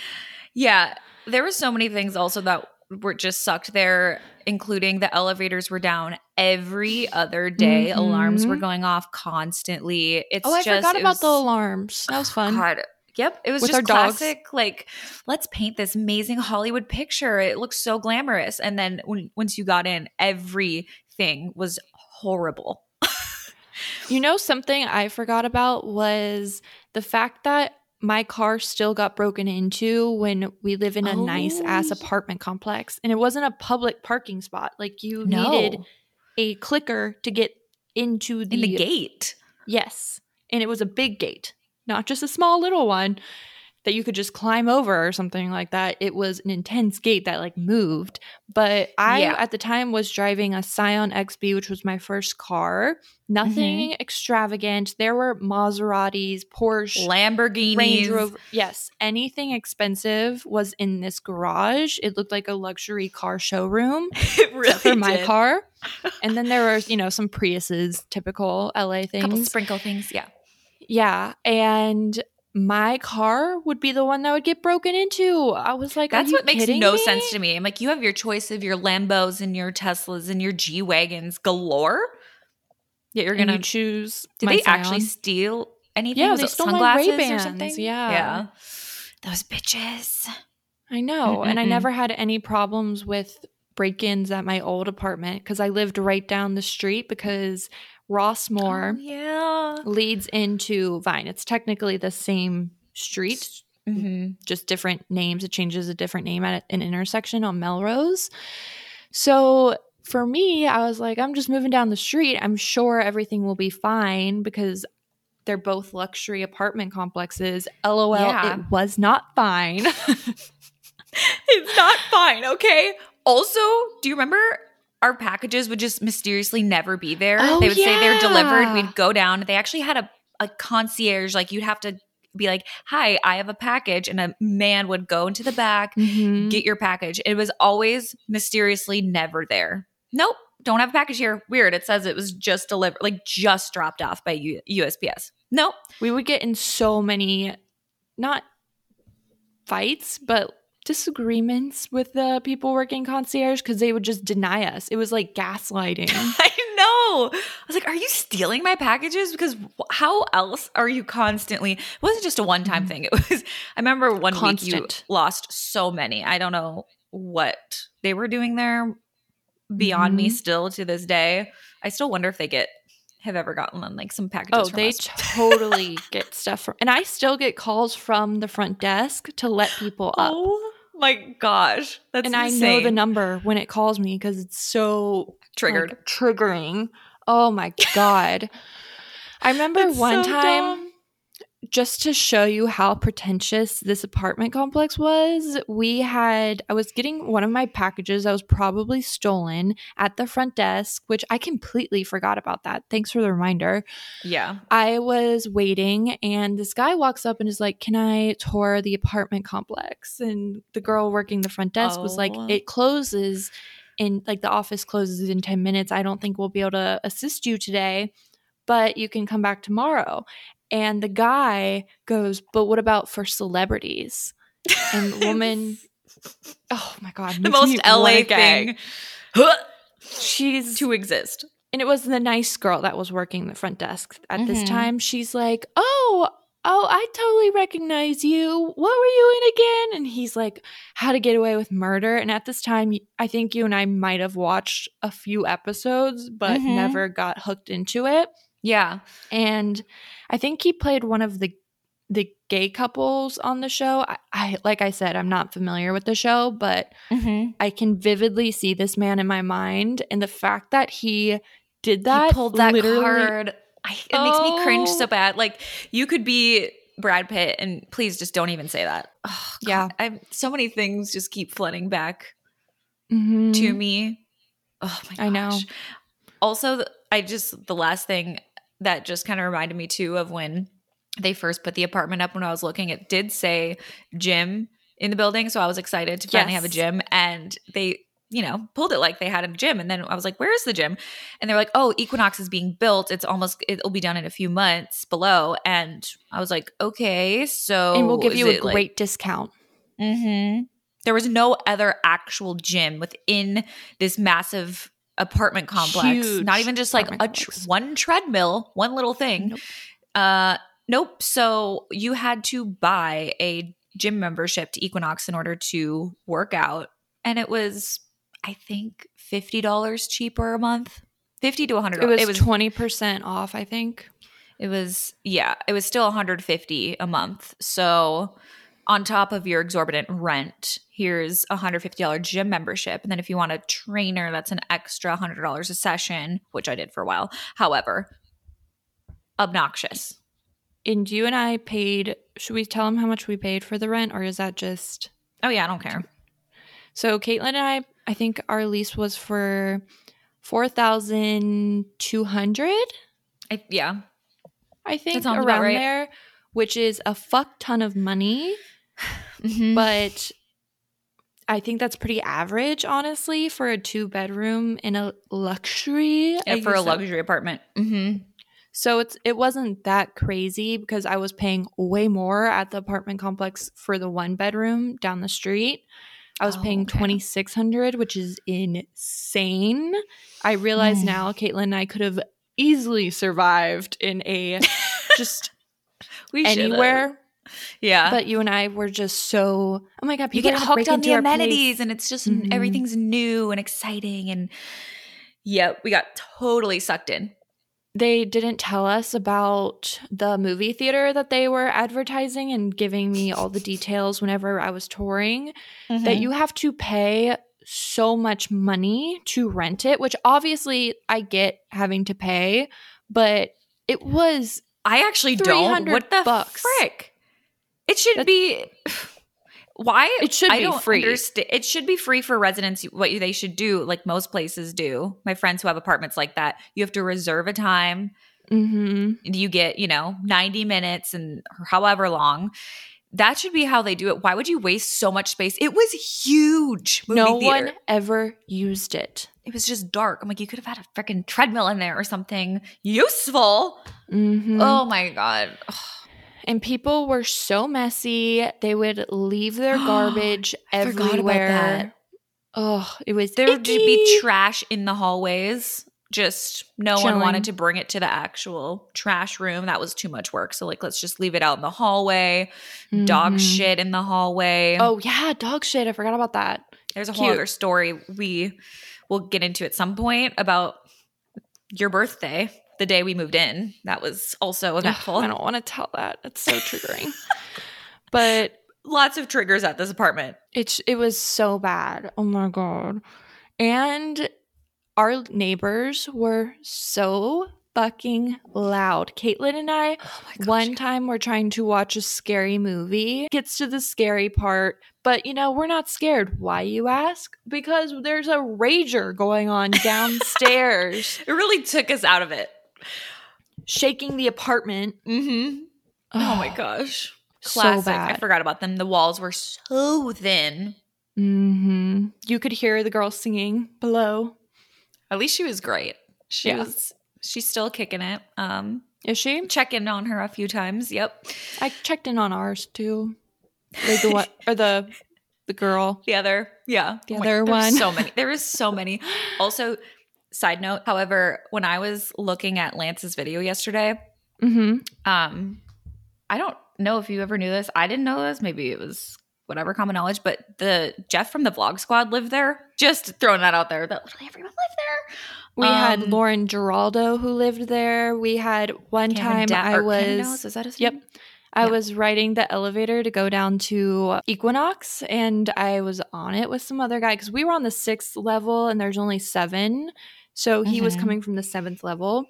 Speaker 1: Yeah, there were so many things also that were just sucked there, including the elevators were down every other day. Alarms were
Speaker 2: Mhm.
Speaker 1: going off constantly. It's
Speaker 2: oh, I
Speaker 1: just,
Speaker 2: forgot about
Speaker 1: was-
Speaker 2: the alarms. That was fun.
Speaker 1: God. Yep, it was
Speaker 2: With
Speaker 1: just
Speaker 2: our dogs.
Speaker 1: classic. Like, let's paint this amazing Hollywood picture. It looks so glamorous, and then when once you got in, everything was horrible.
Speaker 2: You know, something I forgot about was the fact that my car still got broken into when we live in a nice ass
Speaker 1: Oh.
Speaker 2: apartment complex. And it wasn't a public parking spot. Like you needed a clicker to get into the,
Speaker 1: in the gate.
Speaker 2: Yes. And it was a big gate, not just a small little one that you could just climb over or something like that. It was an intense gate that like moved. But I
Speaker 1: Yeah.
Speaker 2: at the time was driving a Scion XB, which was my first car. Nothing mm-hmm. extravagant. There were Maseratis, Porsche,
Speaker 1: Lamborghinis.
Speaker 2: Range Rover. Yes, anything expensive was in this garage. It looked like a luxury car showroom
Speaker 1: it really
Speaker 2: for my car. And then there were, you know, some Priuses, typical LA things.
Speaker 1: couple sprinkle things. Yeah.
Speaker 2: Yeah, and my car would be the one that would get broken into. I was like,
Speaker 1: That's what makes no
Speaker 2: me?
Speaker 1: sense to me. I'm like, you have your choice of your Lambos and your Teslas and your G Wagons galore. Yeah, you're gonna
Speaker 2: you choose.
Speaker 1: Did
Speaker 2: my
Speaker 1: they actually steal anything?
Speaker 2: Yeah,
Speaker 1: Was
Speaker 2: they stole my
Speaker 1: sunglasses or
Speaker 2: Ray-Bans,
Speaker 1: something?
Speaker 2: yeah.
Speaker 1: yeah. Those bitches.
Speaker 2: I know, and I
Speaker 1: Mm-mm-mm.
Speaker 2: never had any problems with break-ins at my old apartment because I lived right down the street because Rossmore
Speaker 1: Oh, yeah.
Speaker 2: leads into Vine. It's technically the same street,
Speaker 1: hmm
Speaker 2: just different names. It changes a different name at an intersection on Melrose. So for me, I was like, I'm just moving down the street. I'm sure everything will be fine because they're both luxury apartment complexes. LOL,
Speaker 1: Yeah.
Speaker 2: it was not fine.
Speaker 1: It's not fine, okay? Also, do you remember our packages would just mysteriously never be there?
Speaker 2: Oh,
Speaker 1: they would say they're delivered. We'd go down. They actually had a, a concierge, like you'd have to be like, Hi, I have a package. And a man would go into the back,
Speaker 2: Mhm.
Speaker 1: get your package. It was always mysteriously never there. Nope, don't have a package here. Weird. It says it was just delivered, like just dropped off by U- USPS. Nope.
Speaker 2: We would get in so many, not fights, but disagreements with the people working concierge because they would just deny us. It was like gaslighting.
Speaker 1: I know. I was like, are you stealing my packages? Because how else are you constantly? It wasn't just a one time
Speaker 2: Mhm.
Speaker 1: thing. It was, I remember one week you lost so many. I don't know what they were doing there beyond me
Speaker 2: Mhm.
Speaker 1: still to this day. I still wonder if they get, have ever gotten on like some packages
Speaker 2: Oh, they
Speaker 1: us.
Speaker 2: totally get stuff from, and I still get calls from the front desk to let people up.
Speaker 1: Oh my gosh. That's
Speaker 2: and I know the number when it calls me because it's so
Speaker 1: Triggered.
Speaker 2: like, triggering. Oh my god. I remember
Speaker 1: It's
Speaker 2: one
Speaker 1: so
Speaker 2: time
Speaker 1: dumb.
Speaker 2: Just to show you how pretentious this apartment complex was, we had I was getting one of my packages that was probably stolen at the front desk, which I completely forgot about that. Thanks for the reminder.
Speaker 1: Yeah.
Speaker 2: I was waiting and this guy walks up and is like, "Can I tour the apartment complex?" And the girl working the front desk was like,
Speaker 1: Oh.
Speaker 2: "It closes in like the office closes in 10 minutes. I don't think we'll be able to assist you today, but you can come back tomorrow." And the guy goes, "But what about for celebrities?" And the woman Oh my god,
Speaker 1: the most LA thing
Speaker 2: She's
Speaker 1: to exist.
Speaker 2: and it was the nice girl that was working the front desk at this
Speaker 1: Mhm.
Speaker 2: time. She's like, "Oh, oh, I totally recognize you. What were you in again?" And he's like, "How to Get Away with Murder." And at this time, I think you and I might have watched a few episodes, but
Speaker 1: Mhm.
Speaker 2: never got hooked into it.
Speaker 1: Yeah.
Speaker 2: And I think he played one of the the gay couples on the show. I, I like I said, I'm not familiar with the show, but
Speaker 1: Mm-hmm.
Speaker 2: I can vividly see this man in my mind, and the fact that he did that
Speaker 1: he pulled that card. I, it makes me cringe
Speaker 2: Oh.
Speaker 1: so bad. Like you could be Brad Pitt, and please just don't even say that. Oh, God.
Speaker 2: Yeah.
Speaker 1: I'm so many things just keep flooding back
Speaker 2: Mhm.
Speaker 1: to me. Oh my gosh.
Speaker 2: I know.
Speaker 1: Also, I just the last thing that just kind of reminded me too of when they first put the apartment up when I was looking, it did say gym in the building, so I was excited to finally have a gym and they you know, pulled it like they had a gym. And then I was like, where is the gym? And they're like, oh, Equinox is being built. It's almost, it'll be done in a few months below. And I was like, okay, so.
Speaker 2: and we'll give you a
Speaker 1: it, like-
Speaker 2: great discount.
Speaker 1: Mm-hmm. There was no other actual gym within this massive apartment complex.
Speaker 2: Huge
Speaker 1: Not even just like a tr- one treadmill, one little thing.
Speaker 2: Nope.
Speaker 1: Uh, nope. So you had to buy a gym membership to Equinox in order to work out, and it was, I think, fifty dollars cheaper a month. Fifty to hundred.
Speaker 2: It was,
Speaker 1: It was.
Speaker 2: twenty percent off, I think.
Speaker 1: It was. Yeah. It was still one hundred fifty a month. So on top of your exorbitant rent, here's a hundred fifty dollar gym membership, and then if you want a trainer, that's an extra hundred dollars a session, which I did for a while. However, obnoxious.
Speaker 2: And you and I paid. Should we tell them how much we paid for the rent, or is that just?
Speaker 1: Oh yeah, I don't care.
Speaker 2: So Caitlin and I, I think our lease was for four thousand two hundred.
Speaker 1: I, yeah,
Speaker 2: I think around
Speaker 1: right.
Speaker 2: there, which is a fuck ton of money.
Speaker 1: Mhm.
Speaker 2: but I think that's pretty average, honestly, for a two bedroom in a luxury.
Speaker 1: Yeah, for a
Speaker 2: that-
Speaker 1: luxury apartment. Mm-hmm.
Speaker 2: So it's it wasn't that crazy because I was paying way more at the apartment complex for the one bedroom down the street. I was
Speaker 1: Oh,
Speaker 2: paying
Speaker 1: okay.
Speaker 2: twenty six hundred, which is insane. I realize
Speaker 1: Mm.
Speaker 2: now, Caitlin and I could have easily survived in a just anywhere.
Speaker 1: Yeah,
Speaker 2: But you and I were just so oh my god,
Speaker 1: you get hooked on the amenities, and it's just
Speaker 2: Mhm.
Speaker 1: everything's new and exciting, and yeah, we got totally sucked in.
Speaker 2: they didn't tell us about the movie theater that they were advertising and giving me all the details whenever I was touring
Speaker 1: Mm-hmm.
Speaker 2: that you have to pay so much money to rent it, which obviously I get having to pay, but it was
Speaker 1: I actually don't. What the
Speaker 2: bucks.
Speaker 1: frick? It should
Speaker 2: That's-
Speaker 1: be. Why
Speaker 2: It should
Speaker 1: I
Speaker 2: be
Speaker 1: don't
Speaker 2: free.
Speaker 1: It should be free for residents. What they should do, like most places do. My friends who have apartments like that, you have to reserve a time.
Speaker 2: mhm.
Speaker 1: You get, you know, ninety minutes and however long. That should be how they do it. Why would you waste so much space? It was huge. movie
Speaker 2: no
Speaker 1: theater.
Speaker 2: one ever used it.
Speaker 1: It was just dark. I'm like, you could have had a freaking treadmill in there or something useful.
Speaker 2: Mhm.
Speaker 1: Oh my god. Ugh.
Speaker 2: And people were so messy. They would leave their garbage
Speaker 1: I forgot about
Speaker 2: everywhere.
Speaker 1: that.
Speaker 2: Oh, it was
Speaker 1: There would be trash in the hallways. Just no one wanted to bring it to the actual trash room. That was too much work. So like let's just leave it out in the hallway. Dog
Speaker 2: Mhm.
Speaker 1: shit in the hallway.
Speaker 2: Oh yeah, dog shit. I forgot about that.
Speaker 1: there's a whole other story we will get into at some point about your birthday, the day we moved in. That was also
Speaker 2: Ugh. I don't want to tell that. It's so triggering. but
Speaker 1: Lots of triggers at this apartment.
Speaker 2: it's it was so bad. Oh my god. And our neighbors were so fucking loud. Caitlin and I,
Speaker 1: Oh
Speaker 2: one time we're trying to watch a scary movie, gets to the scary part, but you know, we're not scared. Why, you ask? Because there's a rager going on downstairs,
Speaker 1: It really took us out of it.
Speaker 2: Shaking the apartment.
Speaker 1: Mm-hmm. Oh my gosh.
Speaker 2: So
Speaker 1: Classic. I forgot about them. The walls were so thin.
Speaker 2: hmm You could hear the girl singing below.
Speaker 1: At least she was great. She
Speaker 2: Yeah.
Speaker 1: was she's still kicking it. Um
Speaker 2: Is she?
Speaker 1: check in on her a few times. Yep.
Speaker 2: I checked in on ours too. Like the what or the the girl.
Speaker 1: The other, yeah.
Speaker 2: The
Speaker 1: Oh
Speaker 2: other
Speaker 1: there's
Speaker 2: one.
Speaker 1: So many. There is so many. Also, side note, however, when I was looking at Lance's video yesterday,
Speaker 2: Mm-hmm.
Speaker 1: um, I don't know if you ever knew this. I didn't know this. Maybe it was whatever common knowledge, but the Jeff from the Vlog Squad lived there. Just throwing that out there. That literally everyone lived there.
Speaker 2: We had
Speaker 1: Um,
Speaker 2: Lauren Giraldo who lived there. We had one
Speaker 1: Cameron
Speaker 2: time
Speaker 1: Da-
Speaker 2: I was
Speaker 1: is that his
Speaker 2: Yep.
Speaker 1: name?
Speaker 2: I
Speaker 1: Yeah.
Speaker 2: was riding the elevator to go down to Equinox and I was on it with some other guy because we were on the sixth level and there's only seven. So he was
Speaker 1: Mhm.
Speaker 2: coming from the seventh level.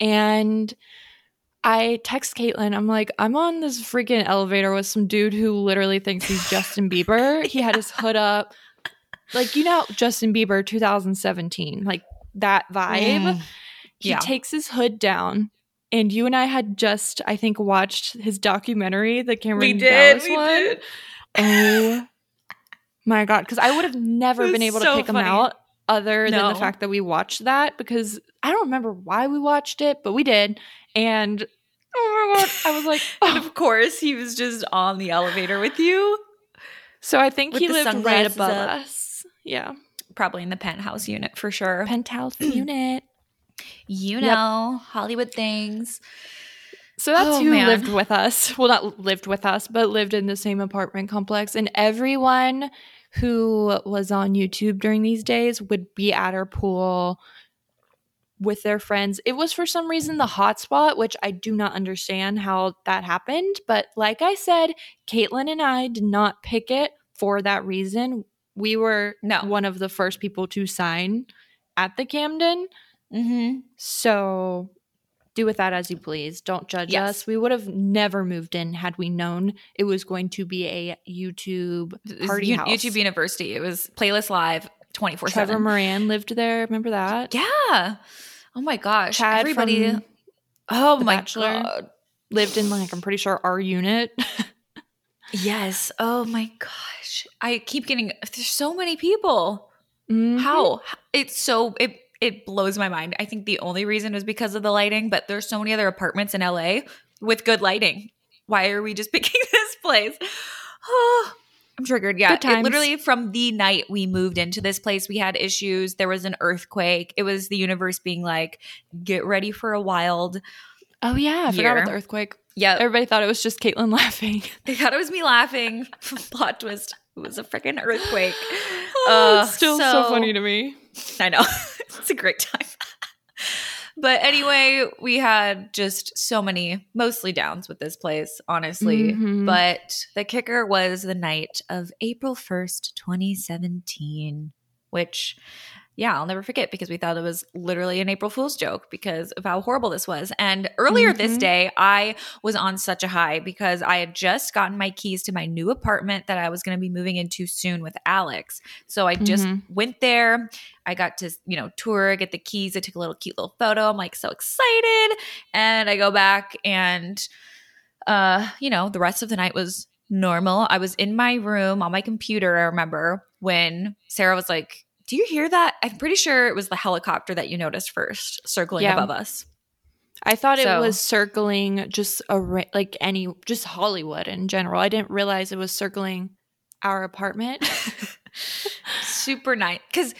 Speaker 2: And I text Caitlin, I'm like, I'm on this freaking elevator with some dude who literally thinks he's Justin Bieber. He had his hood up. Like, you know, Justin Bieber 2017, like that vibe
Speaker 1: Mm.
Speaker 2: he
Speaker 1: Yeah.
Speaker 2: takes his hood down and you and i had just i think watched his documentary the cameron Dallas one. oh my god because i would have never been able
Speaker 1: so
Speaker 2: to pick him out other than the fact that we watched that because i don't remember why we watched it but we did and oh my god i was like
Speaker 1: And
Speaker 2: oh.
Speaker 1: of course, he was just on the elevator with you,
Speaker 2: so i think
Speaker 1: With
Speaker 2: he lived right above
Speaker 1: up.
Speaker 2: us yeah
Speaker 1: probably in the penthouse unit for sure.
Speaker 2: penthouse unit
Speaker 1: you
Speaker 2: Yep.
Speaker 1: know, Hollywood things.
Speaker 2: So that's
Speaker 1: Oh,
Speaker 2: who
Speaker 1: man.
Speaker 2: lived with us. Well, not lived with us, but lived in the same apartment complex. And everyone who was on YouTube during these days would be at our pool with their friends. It was for some reason the hotspot, which I do not understand how that happened. But like I said, Caitlin and I did not pick it for that reason. We were
Speaker 1: No.
Speaker 2: one of the first people to sign at the Camden.
Speaker 1: Mm-hmm.
Speaker 2: So do with that as you please. Don't judge
Speaker 1: Yes.
Speaker 2: us. We would have never moved in had we known it was going to be a YouTube party house.
Speaker 1: YouTube University. It was playlist live 24 7.
Speaker 2: Trevor
Speaker 1: 7.
Speaker 2: Moran lived there. Remember that?
Speaker 1: Yeah. Oh my gosh.
Speaker 2: Chad
Speaker 1: Everybody. oh my
Speaker 2: Bachelor.
Speaker 1: God.
Speaker 2: lived in like I'm pretty sure our unit.
Speaker 1: Yes. Oh my gosh. I keep getting, there's so many people.
Speaker 2: Mhm.
Speaker 1: How? It's so, it, it blows my mind. I think the only reason is because of the lighting, but there's so many other apartments in LA with good lighting. Why are we just picking this place? Oh, I'm triggered. Yeah. It literally from the night we moved into this place, we had issues. There was an earthquake. It was the universe being like, get ready for a wild.
Speaker 2: Oh yeah, I forgot about the earthquake.
Speaker 1: Yeah.
Speaker 2: Everybody thought it was just Caitlin laughing.
Speaker 1: They thought it was me laughing. Plot twist. It was a freaking earthquake.
Speaker 2: oh,
Speaker 1: Uh,
Speaker 2: it's still so,
Speaker 1: so-
Speaker 2: funny to me.
Speaker 1: I know. it's a great time. but anyway, we had just so many, mostly downs with this place, honestly.
Speaker 2: Mhm.
Speaker 1: But the kicker was the night of April 1st, 2017, which, yeah, I'll never forget because we thought it was literally an April Fool's joke because of how horrible this was. And earlier this
Speaker 2: Mhm.
Speaker 1: day, I was on such a high because I had just gotten my keys to my new apartment that I was going to be moving into soon with Alex. So I just
Speaker 2: Mhm.
Speaker 1: went there. I got to, you know, tour, get the keys. I took a little cute little photo. I'm like so excited. And I go back and uh, you know, the rest of the night was normal. I was in my room on my computer, I remember, when Sarah was like, "Do you hear that?" I'm pretty sure it was the helicopter that you noticed first circling
Speaker 2: Yeah.
Speaker 1: above us.
Speaker 2: I thought it was circling just a like any just Hollywood in general. I didn't realize it was circling our apartment.
Speaker 1: Super nice cuz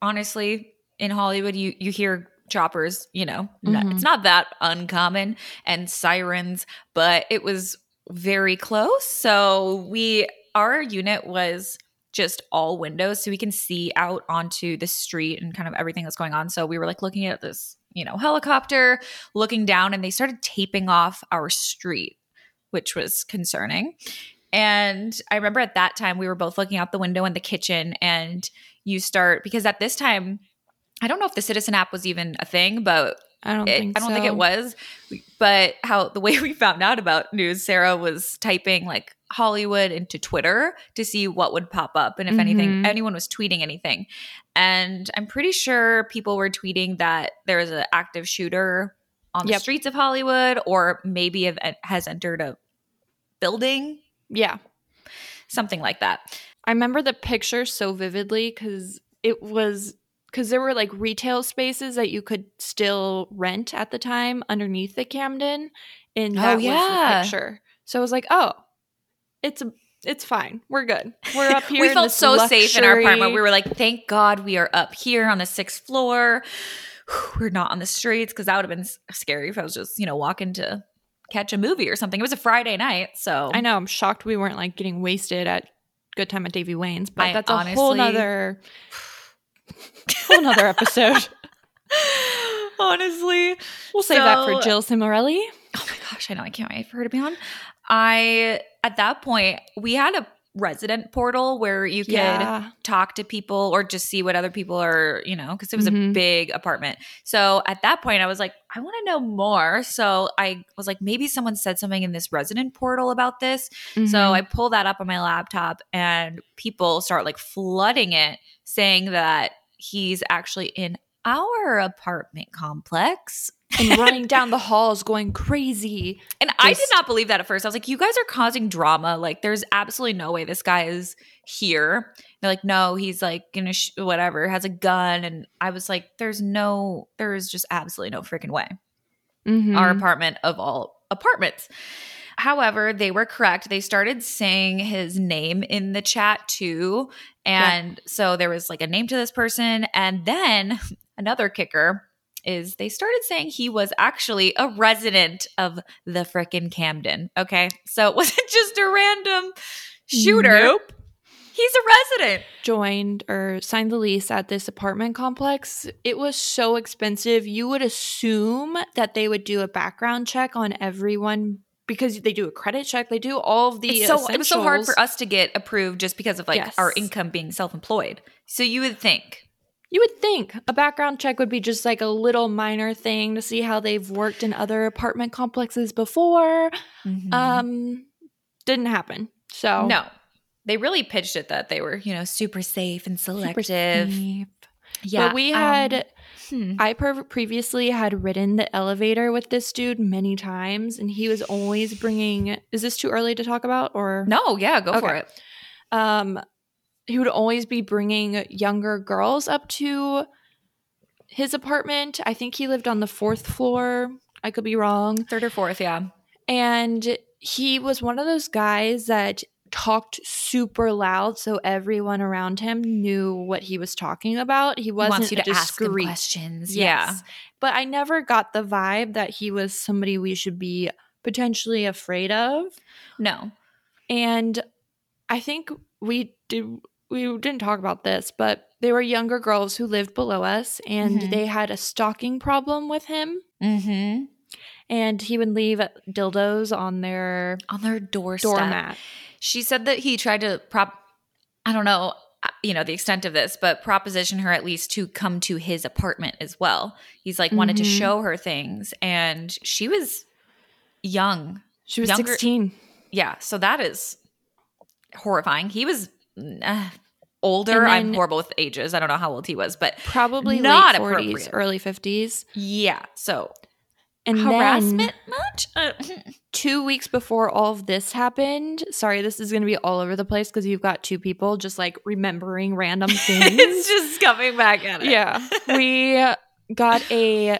Speaker 1: honestly, in Hollywood you you hear choppers, you know.
Speaker 2: Mhm.
Speaker 1: It's not that uncommon and sirens, but it was very close. So we our unit was just all windows so we can see out onto the street and kind of everything that's going on. So we were like looking at this, you know, helicopter, looking down and they started taping off our street, which was concerning. And I remember at that time we were both looking out the window in the kitchen and you start because at this time I don't know if the Citizen app was even a thing, but
Speaker 2: I don't
Speaker 1: it,
Speaker 2: think
Speaker 1: I don't
Speaker 2: so.
Speaker 1: think it was. But how the way we found out about news, Sarah was typing like Hollywood into Twitter to see what would pop up and if anything
Speaker 2: Mhm.
Speaker 1: anyone was tweeting anything. And I'm pretty sure people were tweeting that there is an active shooter on the streets of Hollywood or maybe have, has entered a building,
Speaker 2: Yeah.
Speaker 1: something like that.
Speaker 2: I remember the picture so vividly because it was because there were like retail spaces that you could still rent at the time underneath the Camden, and
Speaker 1: Oh,
Speaker 2: that was the picture. So I was like, oh, it's a, it's fine. We're good. We're up here.
Speaker 1: we felt so safe in our apartment. We were like, thank God we are up here on the sixth floor. We're not on the streets because that would have been scary if I was just, you know, walking to catch a movie or something. It was a Friday night. So
Speaker 2: I know. I'm shocked we weren't like getting wasted at Good Time at Davey Wayne's, but
Speaker 1: I
Speaker 2: that's a whole
Speaker 1: honestly-
Speaker 2: nother whole nother episode.
Speaker 1: honestly,
Speaker 2: We'll save that for Jill Cimarelli.
Speaker 1: oh my gosh, I know I can't wait for her to be on. I, at that point, we had a resident portal where you could
Speaker 2: Yeah.
Speaker 1: talk to people or just see what other people are, you know, because it was a
Speaker 2: Mhm.
Speaker 1: big apartment. So at that point, I was like, I want to know more. So I was like, maybe someone said something in this resident portal about this. So
Speaker 2: Mhm.
Speaker 1: I pull that up on my laptop and people start like flooding it, saying that he's actually in our apartment complex.
Speaker 2: and running down the halls going crazy.
Speaker 1: And I did not believe that at first. I was like, you guys are causing drama. Like, there's absolutely no way this guy is here. They're like, no, he's like, gonna, sh- whatever, has a gun. And I was like, there's no, there is just absolutely no freaking way.
Speaker 2: Mhm.
Speaker 1: Our apartment of all apartments. However, they were correct. They started saying his name in the chat too. And so there was like a name to this person. And then another kicker is they started saying he was actually a resident of the frickin' Camden. Okay. So it wasn't just a random shooter.
Speaker 2: Nope.
Speaker 1: He's a resident.
Speaker 2: joined or signed the lease at this apartment complex, it was so expensive. You would assume that they would do a background check on everyone because they do a credit check. They do all of the
Speaker 1: It's so, it was so hard for us to get approved just because of like
Speaker 2: Yes.
Speaker 1: our income being self employed. So you would think
Speaker 2: You would think a background check would be just like a little minor thing to see how they've worked in other apartment complexes before. Um, didn't happen. So
Speaker 1: Mm-hmm. No, they really pitched it that they were, you know, super safe and selective.
Speaker 2: safe.
Speaker 1: Yeah,
Speaker 2: but we
Speaker 1: um,
Speaker 2: had
Speaker 1: hmm.
Speaker 2: I per- previously had ridden the elevator with this dude many times, and he was always bringing. Is this too early to talk about, or
Speaker 1: no, yeah, go for it.
Speaker 2: Um, he would always be bringing younger girls up to his apartment. I think he lived on the fourth floor. I could be wrong.
Speaker 1: Third or fourth, yeah.
Speaker 2: And he was one of those guys that talked super loud so everyone around him knew what he was talking about. He
Speaker 1: He
Speaker 2: wasn't
Speaker 1: wants you
Speaker 2: a
Speaker 1: to ask him
Speaker 2: discreet
Speaker 1: questions.
Speaker 2: Yes. But I never got the vibe that he was somebody we should be potentially afraid of.
Speaker 1: No.
Speaker 2: And I think we did we didn't talk about this, but they were younger girls who lived below us and
Speaker 1: Mhm.
Speaker 2: they had a stalking problem with him.
Speaker 1: Mm-hmm.
Speaker 2: And he would leave dildos on their
Speaker 1: On their doorstep.
Speaker 2: doormat.
Speaker 1: She said that he tried to prop. I don't know, uh, you know, the extent of this, but proposition her at least to come to his apartment as well. He's like wanted to
Speaker 2: Mhm.
Speaker 1: show her things, and she was young.
Speaker 2: She was
Speaker 1: Younger-
Speaker 2: 16.
Speaker 1: Yeah, so that is horrifying. He was uh, older. I'm horrible with ages. I don't know how old he was, but
Speaker 2: Probably
Speaker 1: Not
Speaker 2: late 40s,
Speaker 1: appropriate.
Speaker 2: early 50s.
Speaker 1: yeah. So
Speaker 2: And
Speaker 1: harassment
Speaker 2: then
Speaker 1: much? Uh,
Speaker 2: two weeks before all of this happened, sorry, this is going to be all over the place because you've got two people just like remembering random things.
Speaker 1: it's just coming back at it.
Speaker 2: yeah. We got a.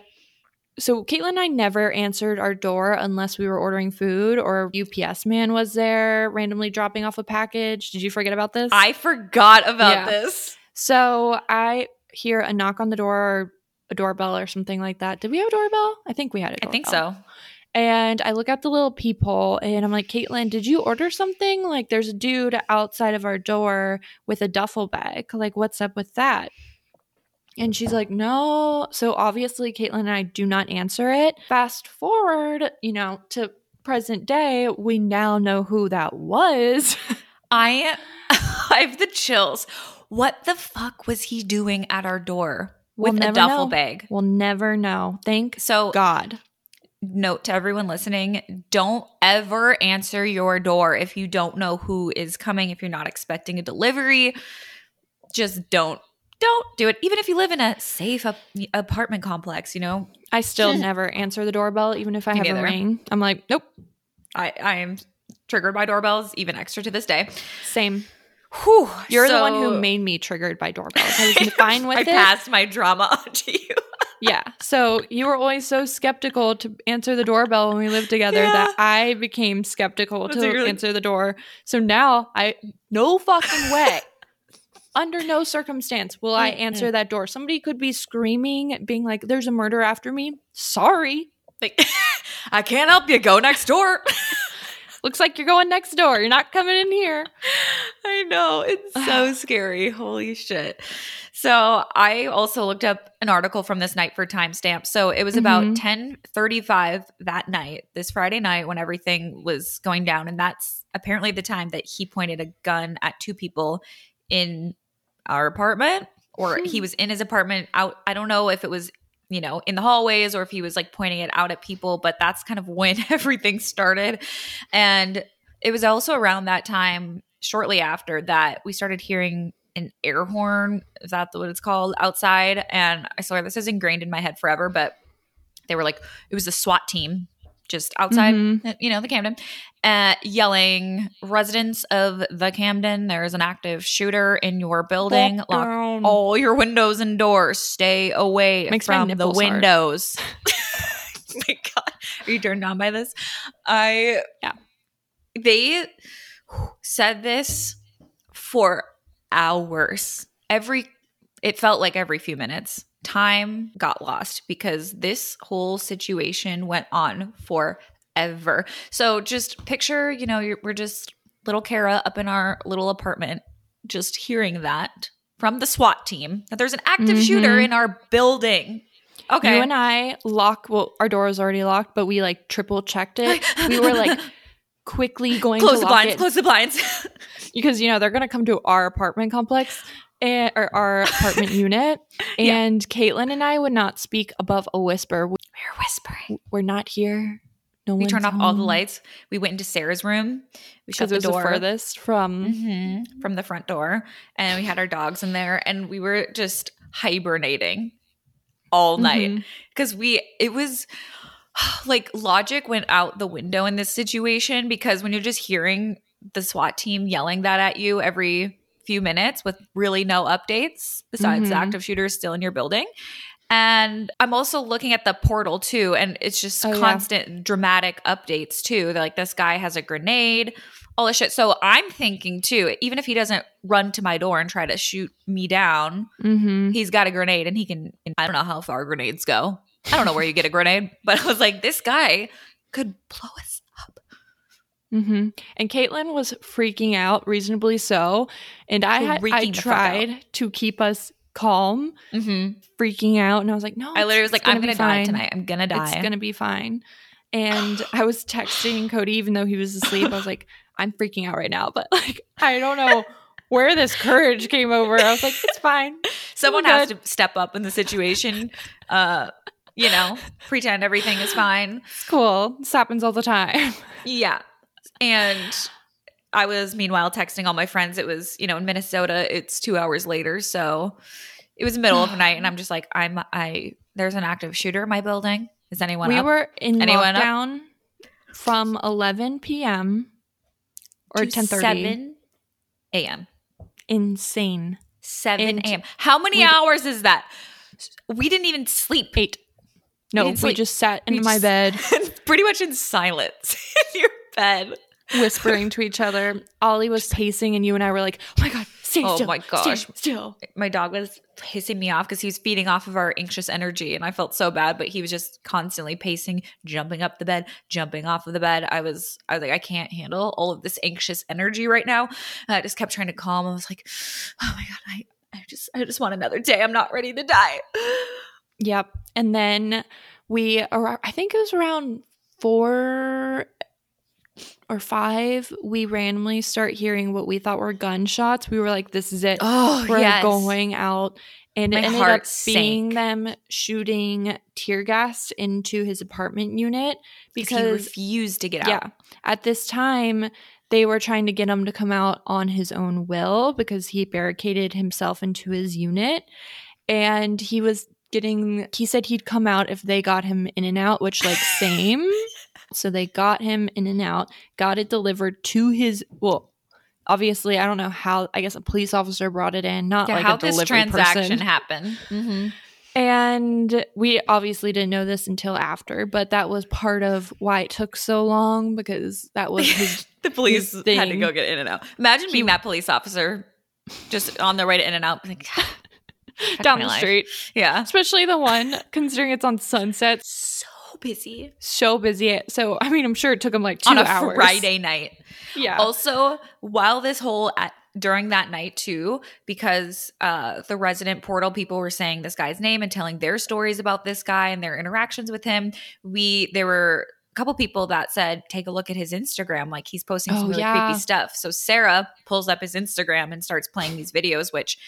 Speaker 2: So Caitlin and I never answered our door unless we were ordering food or UPS man was there randomly dropping off a package. Did you forget about this?
Speaker 1: I forgot about
Speaker 2: Yeah.
Speaker 1: this.
Speaker 2: so I hear a knock on the door or a doorbell or something like that. Did we have a doorbell? I think we had a
Speaker 1: I
Speaker 2: doorbell.
Speaker 1: think so.
Speaker 2: And I look at the little peephole and I'm like, Caitlin, did you order something? Like, there's a dude outside of our door with a duffel bag. Like, what's up with that? And she's like, no. So obviously, Caitlin and I do not answer it. Fast forward, you know, to present day, we now know who that was.
Speaker 1: I I have the chills. What the fuck was he doing at our door?
Speaker 2: We'll
Speaker 1: with a
Speaker 2: never
Speaker 1: duffel
Speaker 2: know.
Speaker 1: bag.
Speaker 2: We'll never know. Thank
Speaker 1: So
Speaker 2: God.
Speaker 1: note to everyone listening don't ever answer your door if you don't know who is coming if you're not expecting a delivery just don't don't do it even if you live in a safe ap- apartment complex you know
Speaker 2: I still never answer the doorbell, even if I have a ring. I'm like, nope,
Speaker 1: i i am triggered by doorbells even extra to this day
Speaker 2: same.
Speaker 1: Whew,
Speaker 2: You're the one who made me triggered by doorbells. I was fine with
Speaker 1: I
Speaker 2: it.
Speaker 1: passed my drama on to you
Speaker 2: Yeah. So you were always so skeptical to answer the doorbell when we lived together
Speaker 1: Yeah.
Speaker 2: that I became skeptical
Speaker 1: That's
Speaker 2: to
Speaker 1: really-
Speaker 2: answer the door. So now I no fucking way. Under no circumstance will I answer that door. Somebody could be screaming, being like, there's a murder after me. Sorry.
Speaker 1: like i can't help you go next door
Speaker 2: Looks like you're going next door. You're not coming in here.
Speaker 1: I know. It's so scary. Holy shit. So I also looked up an article from this night for timestamp. So it was about
Speaker 2: Mhm.
Speaker 1: 1035 that night, this Friday night when everything was going down. And that's apparently the time that he pointed a gun at two people in our apartment or
Speaker 2: Hmm.
Speaker 1: he was in his apartment out. I don't know if it was you know, in the hallways or if he was like pointing it out at people, but that's kind of when everything started. And it was also around that time, shortly after that, we started hearing an air horn. Is that what it's called outside? And I swear this is ingrained in my head forever, but they were like, it was a SWAT team just outside,
Speaker 2: Mhm.
Speaker 1: you know, the Camden, uh, yelling, residents of the Camden, there is an active shooter in your building.
Speaker 2: Lock
Speaker 1: Lock
Speaker 2: down.
Speaker 1: all your windows and doors. Stay away
Speaker 2: Makes
Speaker 1: from the windows. oh my God. Are you turned on by this? I,
Speaker 2: Yeah.
Speaker 1: They said this for hours. Every, it felt like every few minutes. Time got lost because this whole situation went on forever. So just picture, you know, you're, we're just little Kara up in our little apartment, just hearing that from the SWAT team that there's an active shooter
Speaker 2: Mhm.
Speaker 1: in our building. Okay.
Speaker 2: You and I lock. Well, our door was already locked, but we like triple checked it. we were like quickly going
Speaker 1: close
Speaker 2: to
Speaker 1: the
Speaker 2: lock
Speaker 1: blinds,
Speaker 2: it
Speaker 1: close the blinds.
Speaker 2: because you know they're gonna come to our apartment complex and or our apartment unit.
Speaker 1: Yeah.
Speaker 2: And Caitlin and I would not speak above a whisper.
Speaker 1: We're whispering.
Speaker 2: We're not here. No
Speaker 1: We turned off all the lights. We went into Sarah's room. We shut the door
Speaker 2: the furthest from.
Speaker 1: Mhm, from the front door, and we had our dogs in there, and we were just hibernating all night
Speaker 2: Mhm.
Speaker 1: because we. It was like logic went out the window in this situation because when you're just hearing the SWAT team yelling that at you every few minutes with really no updates besides the
Speaker 2: Mhm.
Speaker 1: active shooters still in your building. And I'm also looking at the portal too, and it's just
Speaker 2: Oh, yeah.
Speaker 1: constant dramatic updates too. They're like this guy has a grenade, all this shit. So I'm thinking too, even if he doesn't run to my door and try to shoot me down,
Speaker 2: Mhm.
Speaker 1: he's got a grenade and he can. I don't know how far grenades go. I don't know where you get a grenade, but I was like, this guy could blow us up.
Speaker 2: hmm And Caitlin was freaking out, reasonably so. And I had I
Speaker 1: Freaking the fuck out.
Speaker 2: tried to keep us calm,
Speaker 1: Mm-hmm.
Speaker 2: freaking out, and I was like, "No,
Speaker 1: I literally was like,
Speaker 2: it's
Speaker 1: I'm gonna die tonight. I'm gonna die.
Speaker 2: It's gonna be fine." And I was texting Cody, even though he was asleep. I was like, "I'm freaking out right now," but like, I don't know where this courage came over. I was like, "It's fine."
Speaker 1: Someone has to step up in the situation. Uh, you know, pretend everything is fine.
Speaker 2: It's cool. This happens all the time.
Speaker 1: Yeah. And I was meanwhile texting all my friends. It was, you know, in Minnesota, it's two hours later. So it was middle of the night. And I'm just like, I'm, I, there's an active shooter in my building. Is anyone
Speaker 2: we
Speaker 1: up?
Speaker 2: were in
Speaker 1: Anyone up?
Speaker 2: lockdown from 11 p.m. or
Speaker 1: to
Speaker 2: 10:30.
Speaker 1: 7 a.m.
Speaker 2: Insane.
Speaker 1: 7 a.m. How many
Speaker 2: we-
Speaker 1: hours is that? We didn't even sleep.
Speaker 2: Eight. No,
Speaker 1: didn't
Speaker 2: we just sat in
Speaker 1: We
Speaker 2: my
Speaker 1: just-
Speaker 2: bed
Speaker 1: Pretty much in silence in your bed.
Speaker 2: Whispering to each other. Ollie was pacing, and you and I were like, "Oh my god, stay
Speaker 1: Oh
Speaker 2: still!
Speaker 1: my
Speaker 2: stay
Speaker 1: gosh.
Speaker 2: still!"
Speaker 1: my dog was pissing me off because he was feeding off of our anxious energy and I felt so bad, but he was just constantly pacing, jumping up the bed, jumping off of the bed. I was I was like, I can't handle all of this anxious energy right now. And I just kept trying to calm. I was like, oh my God, I, I just I just want another day. I'm not ready to die.
Speaker 2: Yep. And then we, I think it was around four or five, we randomly start hearing what we thought were gunshots. We were like, "This is it.
Speaker 1: Oh,
Speaker 2: we're
Speaker 1: yes.
Speaker 2: going out." And
Speaker 1: My
Speaker 2: it ended up being
Speaker 1: sank.
Speaker 2: them shooting tear gas into his apartment unit
Speaker 1: Because he refused to get out.
Speaker 2: yeah, at this time they were trying to get him to come out on his own will because he barricaded himself into his unit and he was getting he said he'd come out if they got him in and out which like same so they got him in and out got it delivered to his well obviously i don't know how i guess a police officer brought it in not
Speaker 1: Yeah,
Speaker 2: like
Speaker 1: how
Speaker 2: a
Speaker 1: this
Speaker 2: delivery
Speaker 1: transaction
Speaker 2: person.
Speaker 1: happened. Mm-hmm.
Speaker 2: And we obviously didn't know this until after, but that was part of why it took so long because that was his.
Speaker 1: The police
Speaker 2: his
Speaker 1: had to go get in and out. Imagine being
Speaker 2: He-
Speaker 1: that police officer just on their way to in and out. Like,
Speaker 2: down the
Speaker 1: life.
Speaker 2: street,
Speaker 1: Yeah.
Speaker 2: especially the one considering it's on Sunset,
Speaker 1: So busy
Speaker 2: so busy. So I mean, I'm sure it took him like two
Speaker 1: on a
Speaker 2: hours.
Speaker 1: Friday night.
Speaker 2: yeah.
Speaker 1: Also, while this whole at, during that night too, because uh, the resident portal people were saying this guy's name and telling their stories about this guy and their interactions with him. We there were a couple people that said take a look at his Instagram, like he's posting some
Speaker 2: Oh,
Speaker 1: really
Speaker 2: yeah.
Speaker 1: creepy stuff. So Sarah pulls up his Instagram and starts playing these videos, which.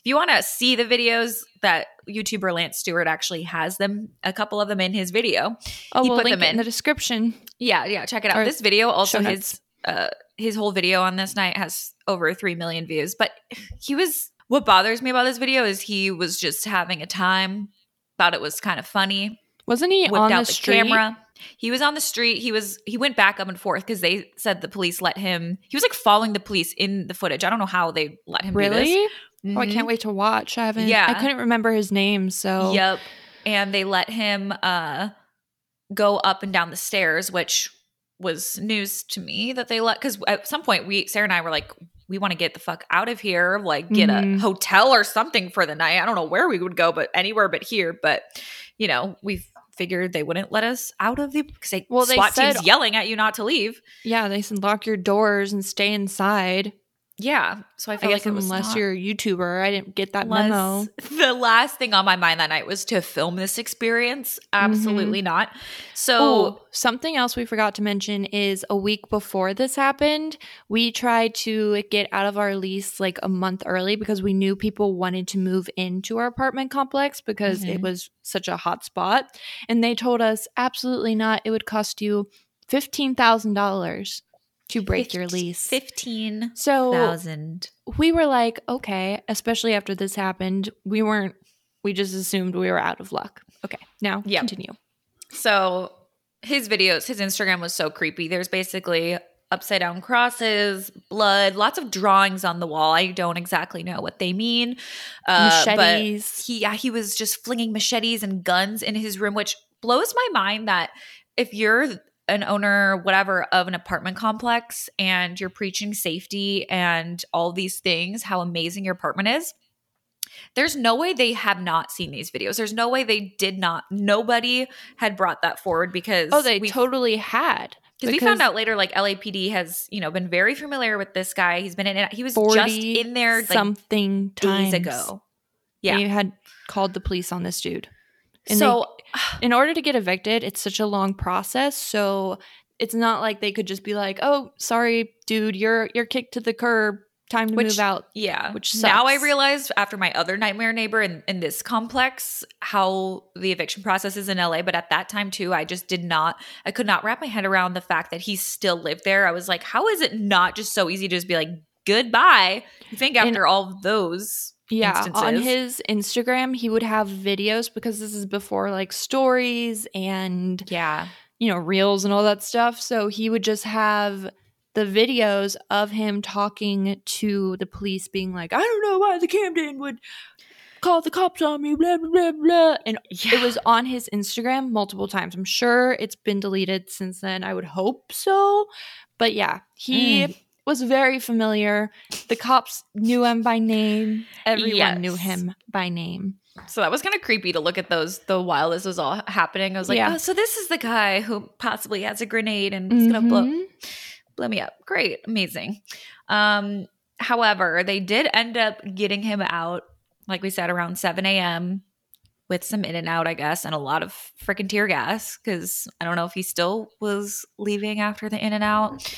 Speaker 1: If you want to see the videos that YouTuber Lance Stewart actually has them, a couple of them in his video.
Speaker 2: oh,
Speaker 1: he
Speaker 2: we'll
Speaker 1: put
Speaker 2: link
Speaker 1: them
Speaker 2: in
Speaker 1: in.
Speaker 2: the description.
Speaker 1: Yeah, yeah, check it out.
Speaker 2: Or
Speaker 1: This video also his uh his whole video on this night has over 3 million views, but he was what bothers me about this video is he was just having a time, thought it was kind of funny,
Speaker 2: Wasn't he
Speaker 1: whipped
Speaker 2: on the,
Speaker 1: the,
Speaker 2: street?
Speaker 1: camera. He was on the street. He was he went back up and forth because they said the police let him. He was like following the police in the footage. I don't know how they let him. do
Speaker 2: Really?
Speaker 1: This.
Speaker 2: Oh, I can't wait to watch. I haven't.
Speaker 1: Yeah.
Speaker 2: I couldn't remember his name, so
Speaker 1: Yep. And they let him uh go up and down the stairs, which was news to me that they let because at some point we Sarah and I were like, we want to get the fuck out of here, like get a
Speaker 2: Mhm.
Speaker 1: hotel or something for the night. I don't know where we would go, but anywhere but here. But you know, we figured they wouldn't let us out of the because they
Speaker 2: Well, they
Speaker 1: SWAT
Speaker 2: said-
Speaker 1: teams yelling at you not to leave.
Speaker 2: yeah, they said lock your doors and stay inside.
Speaker 1: Yeah. So I
Speaker 2: I guess
Speaker 1: like
Speaker 2: unless
Speaker 1: not-
Speaker 2: you're a YouTuber, I didn't get that
Speaker 1: Unless-
Speaker 2: memo.
Speaker 1: The last thing on my mind that night was to film this experience. Absolutely not. So
Speaker 2: Oh, something else we forgot to mention is a week before this happened, we tried to get out of our lease like a month early because we knew people wanted to move into our apartment complex because it
Speaker 1: Mhm.
Speaker 2: was such a hot spot. And they told us absolutely not. It would cost you $15,000 to break your lease.
Speaker 1: Fifteen
Speaker 2: So
Speaker 1: thousand.
Speaker 2: we were like, okay, especially after this happened, we weren't, we just assumed we were out of luck. Okay, now
Speaker 1: Yep.
Speaker 2: continue.
Speaker 1: So his videos, his Instagram was so creepy. There's basically upside down crosses, blood, lots of drawings on the wall. I don't exactly know what they mean. Uh, but
Speaker 2: Machetes.
Speaker 1: he yeah, he was just flinging machetes and guns in his room, which blows my mind that if you're an owner, whatever, of an apartment complex and you're preaching safety and all these things, how amazing your apartment is. There's no way they have not seen these videos. There's no way they did not. Nobody had brought that forward because
Speaker 2: Oh, they
Speaker 1: we,
Speaker 2: totally had.
Speaker 1: because we found out later, like LAPD has, you know, been very familiar with this guy. He's been in it. He was just in there like
Speaker 2: something
Speaker 1: days
Speaker 2: times
Speaker 1: ago. Yeah.
Speaker 2: They had called the police on this dude. And
Speaker 1: so
Speaker 2: they, in order to get evicted, it's such a long process. So it's not like they could just be like, "Oh, sorry, dude, you're you're kicked to the curb. Time to
Speaker 1: Which-
Speaker 2: move out."
Speaker 1: Yeah.
Speaker 2: which
Speaker 1: now I
Speaker 2: sucks.
Speaker 1: realized after my other nightmare neighbor in, in this complex how the eviction process is in LA. But at that time too, I just did not, I could not wrap my head around the fact that he still lived there. I was like, how is it not just so easy to just be like, goodbye? You think
Speaker 2: And-
Speaker 1: after all those
Speaker 2: Yeah, on his Instagram, he would have videos because this is before like stories and
Speaker 1: yeah.
Speaker 2: you know, reels and all that stuff. So he would just have the videos of him talking to the police, being like, I don't know why the Camden would call the cops on me, blah, blah, blah, blah. And it was on his Instagram multiple times. I'm sure it's been deleted since then. I would hope so. But yeah, he
Speaker 1: Mm.
Speaker 2: Was very familiar. The cops knew him by name, everyone knew him by name.
Speaker 1: So that was kind of creepy to look at those the while this was all happening. I was like,
Speaker 2: Yeah.
Speaker 1: oh, so this is the guy who possibly has a grenade and is gonna blow
Speaker 2: Mhm.
Speaker 1: blow me up. Great, amazing. Um, however, they did end up getting him out, like we said, around 7 a.m. with some in and out, I guess, and a lot of freaking tear gas because I don't know if he still was leaving after the in and out.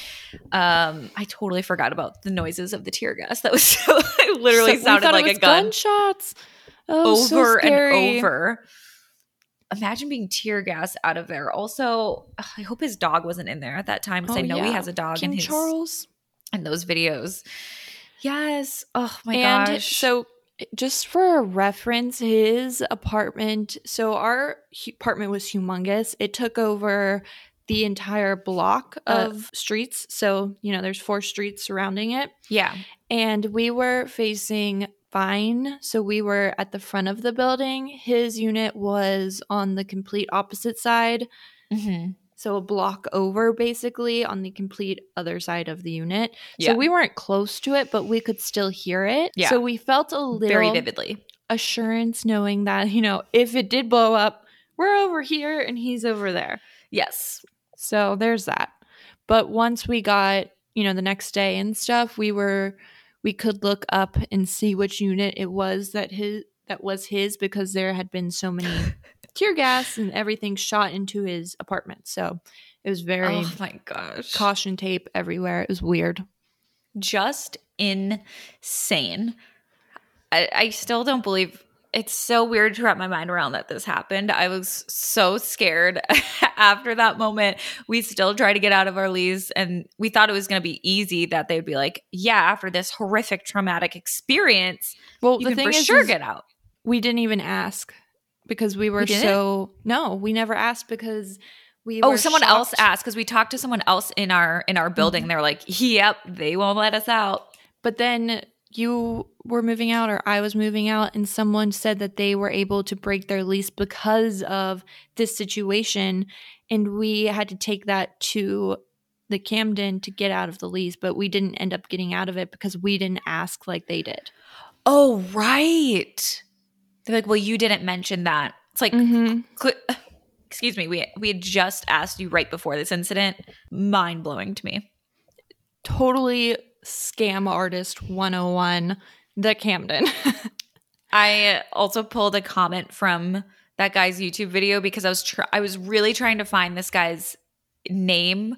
Speaker 1: Um, I totally forgot about the noises of the tear gas. That was so, it literally
Speaker 2: So-
Speaker 1: sounded like a gun
Speaker 2: Gunshots. Oh, so
Speaker 1: over and over. Imagine being tear gas out of there. Also, I hope his dog wasn't in there at that time because
Speaker 2: Oh,
Speaker 1: I know he has a dog
Speaker 2: King
Speaker 1: in his
Speaker 2: Charles.
Speaker 1: in those videos. Yes. Oh my
Speaker 2: and
Speaker 1: gosh.
Speaker 2: so just for a reference his apartment so our apartment was humongous it took over the entire block
Speaker 1: Uh,
Speaker 2: of streets so you know there's four streets surrounding it
Speaker 1: yeah.
Speaker 2: and we were facing fine so we were at the front of the building his unit was on the complete opposite side
Speaker 1: Mm-hmm.
Speaker 2: So a block over basically on the complete other side of the unit
Speaker 1: Yeah.
Speaker 2: so we weren't close to it but we could still hear it
Speaker 1: Yeah.
Speaker 2: so we felt a little
Speaker 1: Very vividly.
Speaker 2: assurance knowing that you know if it did blow up we're over here and he's over there
Speaker 1: Yes.
Speaker 2: so there's that but once we got you know the next day and stuff we were we could look up and see which unit it was that his that was his because there had been so many tear gas and everything shot into his apartment so it was very
Speaker 1: Oh my gosh.
Speaker 2: caution tape everywhere it was weird
Speaker 1: Just insane. I, I still don't believe it's so weird to wrap my mind around that this happened. I was so scared after that moment. We still try to get out of our lease, and we thought it was going to be easy that they'd be like, "Yeah, after this horrific traumatic experience,
Speaker 2: well
Speaker 1: you
Speaker 2: the
Speaker 1: can
Speaker 2: thing
Speaker 1: for
Speaker 2: is,
Speaker 1: sure
Speaker 2: is
Speaker 1: get out."
Speaker 2: We didn't even ask because we were
Speaker 1: didn't?
Speaker 2: so no we never asked because we
Speaker 1: Oh, someone else asked because we talked to someone else in our in our building.
Speaker 2: Mhm.
Speaker 1: They're like, "Yep, they won't let us out."
Speaker 2: But then you were moving out, or I was moving out, and someone said that they were able to break their lease because of this situation. And we had to take that to the Camden to get out of the lease, but we didn't end up getting out of it because we didn't ask like they did.
Speaker 1: Oh, right. They're like, "Well, you didn't mention that." It's like,
Speaker 2: Mm-hmm.
Speaker 1: cl- excuse me, we we had just asked you right before this incident. Mind blowing to me.
Speaker 2: Totally scam artist 101, the Camden.
Speaker 1: I also pulled a comment from that guy's YouTube video because I was tr- I was really trying to find this guy's name,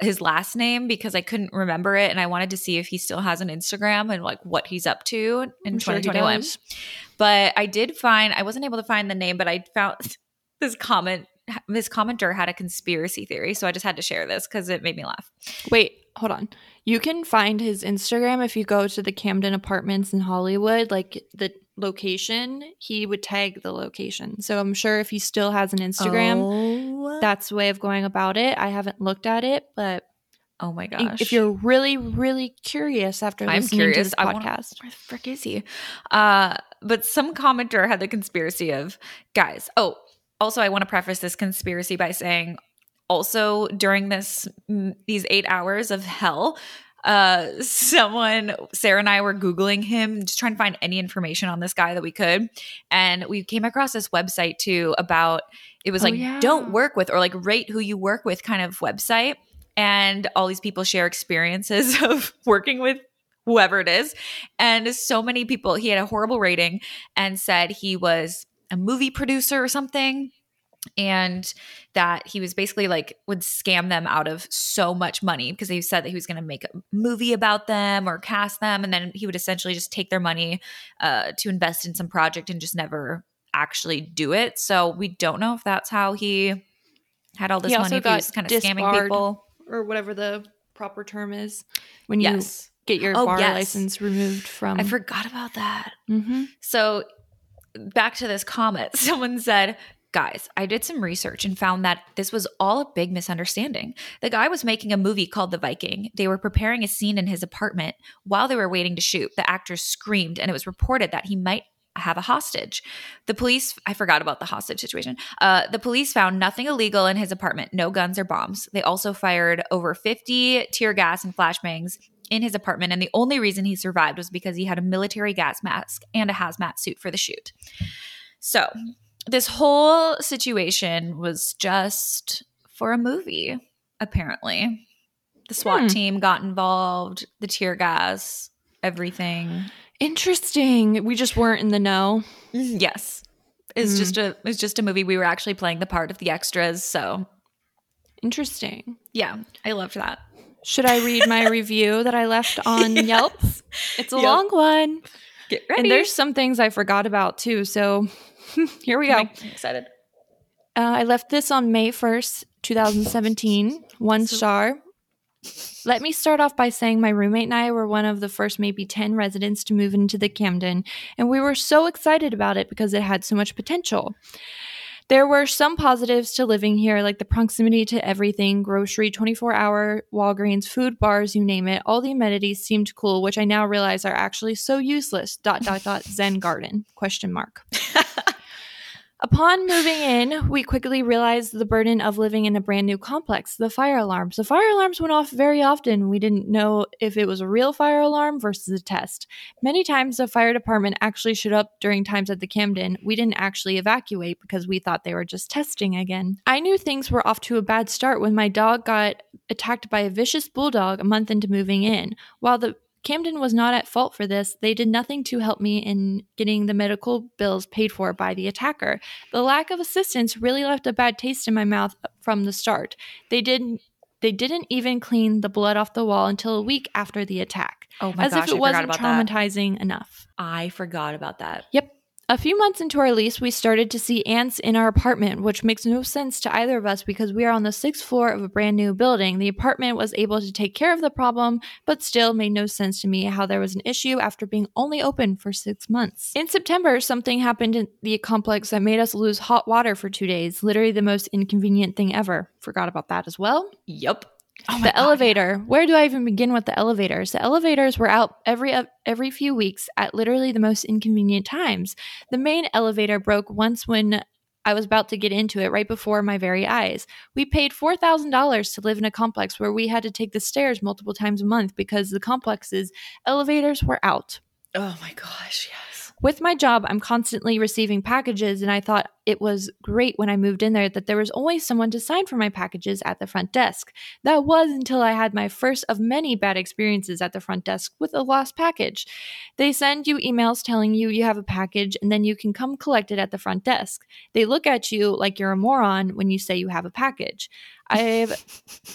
Speaker 1: his last name because I couldn't remember it and I wanted to see if he still has an Instagram and like what he's up to in
Speaker 2: I'm
Speaker 1: 2021.
Speaker 2: does.
Speaker 1: But I did find I wasn't able to find the name, but I found this comment this commenter had a conspiracy theory, so I just had to share this cuz it made me laugh.
Speaker 2: Wait, hold on. You can find his Instagram if you go to the Camden Apartments in Hollywood, like the location, he would tag the location. So I'm sure if he still has an Instagram,
Speaker 1: Oh,
Speaker 2: that's the way of going about it. I haven't looked at it, but
Speaker 1: oh my gosh.
Speaker 2: if you're really, really curious after
Speaker 1: I'm
Speaker 2: listening
Speaker 1: curious.
Speaker 2: to this
Speaker 1: I wanna-
Speaker 2: podcast,
Speaker 1: Where the frick is he? Uh, but some commenter had the conspiracy of guys. Oh, also, I want to preface this conspiracy by saying, also during this these eight hours of hell, uh, someone Sarah and I were googling him, just trying to find any information on this guy that we could, and we came across this website too about it was
Speaker 2: Oh,
Speaker 1: like
Speaker 2: yeah.
Speaker 1: don't work with or like rate who you work with kind of website, and all these people share experiences of working with whoever it is. And so many people, he had a horrible rating and said he was a movie producer or something. And that he was basically like would scam them out of so much money because he said that he was going to make a movie about them or cast them. And then he would essentially just take their money uh, to invest in some project and just never actually do it. So we don't know if that's how he had all this
Speaker 2: He
Speaker 1: money. he was kind of scamming people.
Speaker 2: or whatever the proper term is, when you
Speaker 1: Yes.
Speaker 2: Get your
Speaker 1: Oh,
Speaker 2: bar
Speaker 1: yes.
Speaker 2: license removed from.
Speaker 1: I forgot about that.
Speaker 2: Mhm.
Speaker 1: So back to this comment, someone said, Guys, I did some research and found that this was all a big misunderstanding. The guy was making a movie called The Viking. They were preparing a scene in his apartment. While they were waiting to shoot, the actor screamed, and it was reported that he might have a hostage. The police, I forgot about the hostage situation. Uh, the police found nothing illegal in his apartment, no guns or bombs. They also fired over 50 tear gas and flashbangs in his apartment, and the only reason he survived was because he had a military gas mask and a hazmat suit for the shoot. So, this whole situation was just for a movie, apparently. The SWAT
Speaker 2: Hmm.
Speaker 1: team got involved, the tear gas, everything.
Speaker 2: Interesting. We just weren't in the know.
Speaker 1: Yes. is
Speaker 2: Mm.
Speaker 1: just a is just a movie we were actually playing the part of the extras. So
Speaker 2: Interesting.
Speaker 1: yeah, I loved that.
Speaker 2: Should I read my review that I left on Yelp? It's a long one.
Speaker 1: Get ready.
Speaker 2: And there's some things I forgot about too. So here we go.
Speaker 1: I'm excited.
Speaker 2: Uh, I left this on May 1st, 2017. One star. Let me start off by saying my roommate and I were one of the first maybe 10 residents to move into the Camden, and we were so excited about it because it had so much potential. There were some positives to living here, like the proximity to everything grocery, 24 hour Walgreens, food bars, you name it. All the amenities seemed cool, which I now realize are actually so useless. Dot, dot, dot, Zen garden, question mark. Upon moving in, we quickly realized the burden of living in a brand new complex the fire alarms. The fire alarms went off very often. We didn't know if it was a real fire alarm versus a test. Many times, the fire department actually showed up during times at the Camden. We didn't actually evacuate because we thought they were just testing again. I knew things were off to a bad start when my dog got attacked by a vicious bulldog a month into moving in. While the Camden was not at fault for this. They did nothing to help me in getting the medical bills paid for by the attacker. The lack of assistance really left a bad taste in my mouth from the start. They didn't they didn't even clean the blood off the wall until a week after the attack,
Speaker 1: Oh my
Speaker 2: as
Speaker 1: gosh,
Speaker 2: if it
Speaker 1: I
Speaker 2: wasn't
Speaker 1: about that.
Speaker 2: traumatizing enough.
Speaker 1: I forgot about that.
Speaker 2: Yep. A few months into our lease, we started to see ants in our apartment, which makes no sense to either of us because we are on the sixth floor of a brand new building. The apartment was able to take care of the problem, but still made no sense to me how there was an issue after being only open for six months. In September, something happened in the complex that made us lose hot water for two days. Literally the most inconvenient thing ever. Forgot about that as well
Speaker 1: Yep. Oh
Speaker 2: the
Speaker 1: God.
Speaker 2: elevator. Where do I even begin with the elevators? The elevators were out every uh, every few weeks at literally the most inconvenient times. The main elevator broke once when I was about to get into it right before my very eyes. We paid $4,000 to live in a complex where we had to take the stairs multiple times a month because the complex's elevators were out.
Speaker 1: Oh my gosh, yes.
Speaker 2: With my job, I'm constantly receiving packages, and I thought it was great when I moved in there that there was always someone to sign for my packages at the front desk. That was until I had my first of many bad experiences at the front desk with a lost package. They send you emails telling you you have a package, and then you can come collect it at the front desk. They look at you like you're a moron when you say you have a package. I've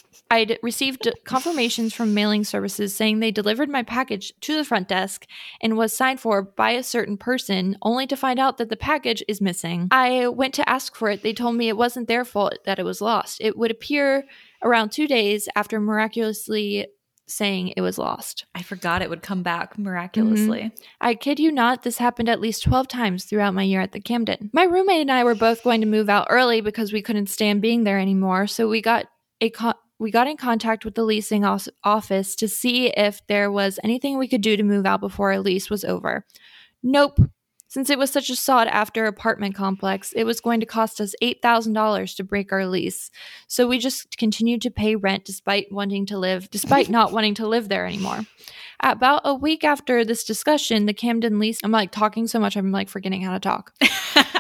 Speaker 2: I'd received confirmations from mailing services saying they delivered my package to the front desk and was signed for by a certain person, only to find out that the package is missing. I went to ask for it. They told me it wasn't their fault that it was lost. It would appear around two days after miraculously saying it was lost.
Speaker 1: I forgot it would come back mm-hmm. miraculously.
Speaker 2: I kid you not, this happened at least 12 times throughout my year at the Camden. My roommate and I were both going to move out early because we couldn't stand being there anymore, so we got a co- we got in contact with the leasing office to see if there was anything we could do to move out before our lease was over. Nope. Since it was such a sought after apartment complex, it was going to cost us $8,000 to break our lease. So we just continued to pay rent despite wanting to live, despite not wanting to live there anymore. About a week after this discussion, the Camden lease, I'm like talking so much, I'm like forgetting how to talk.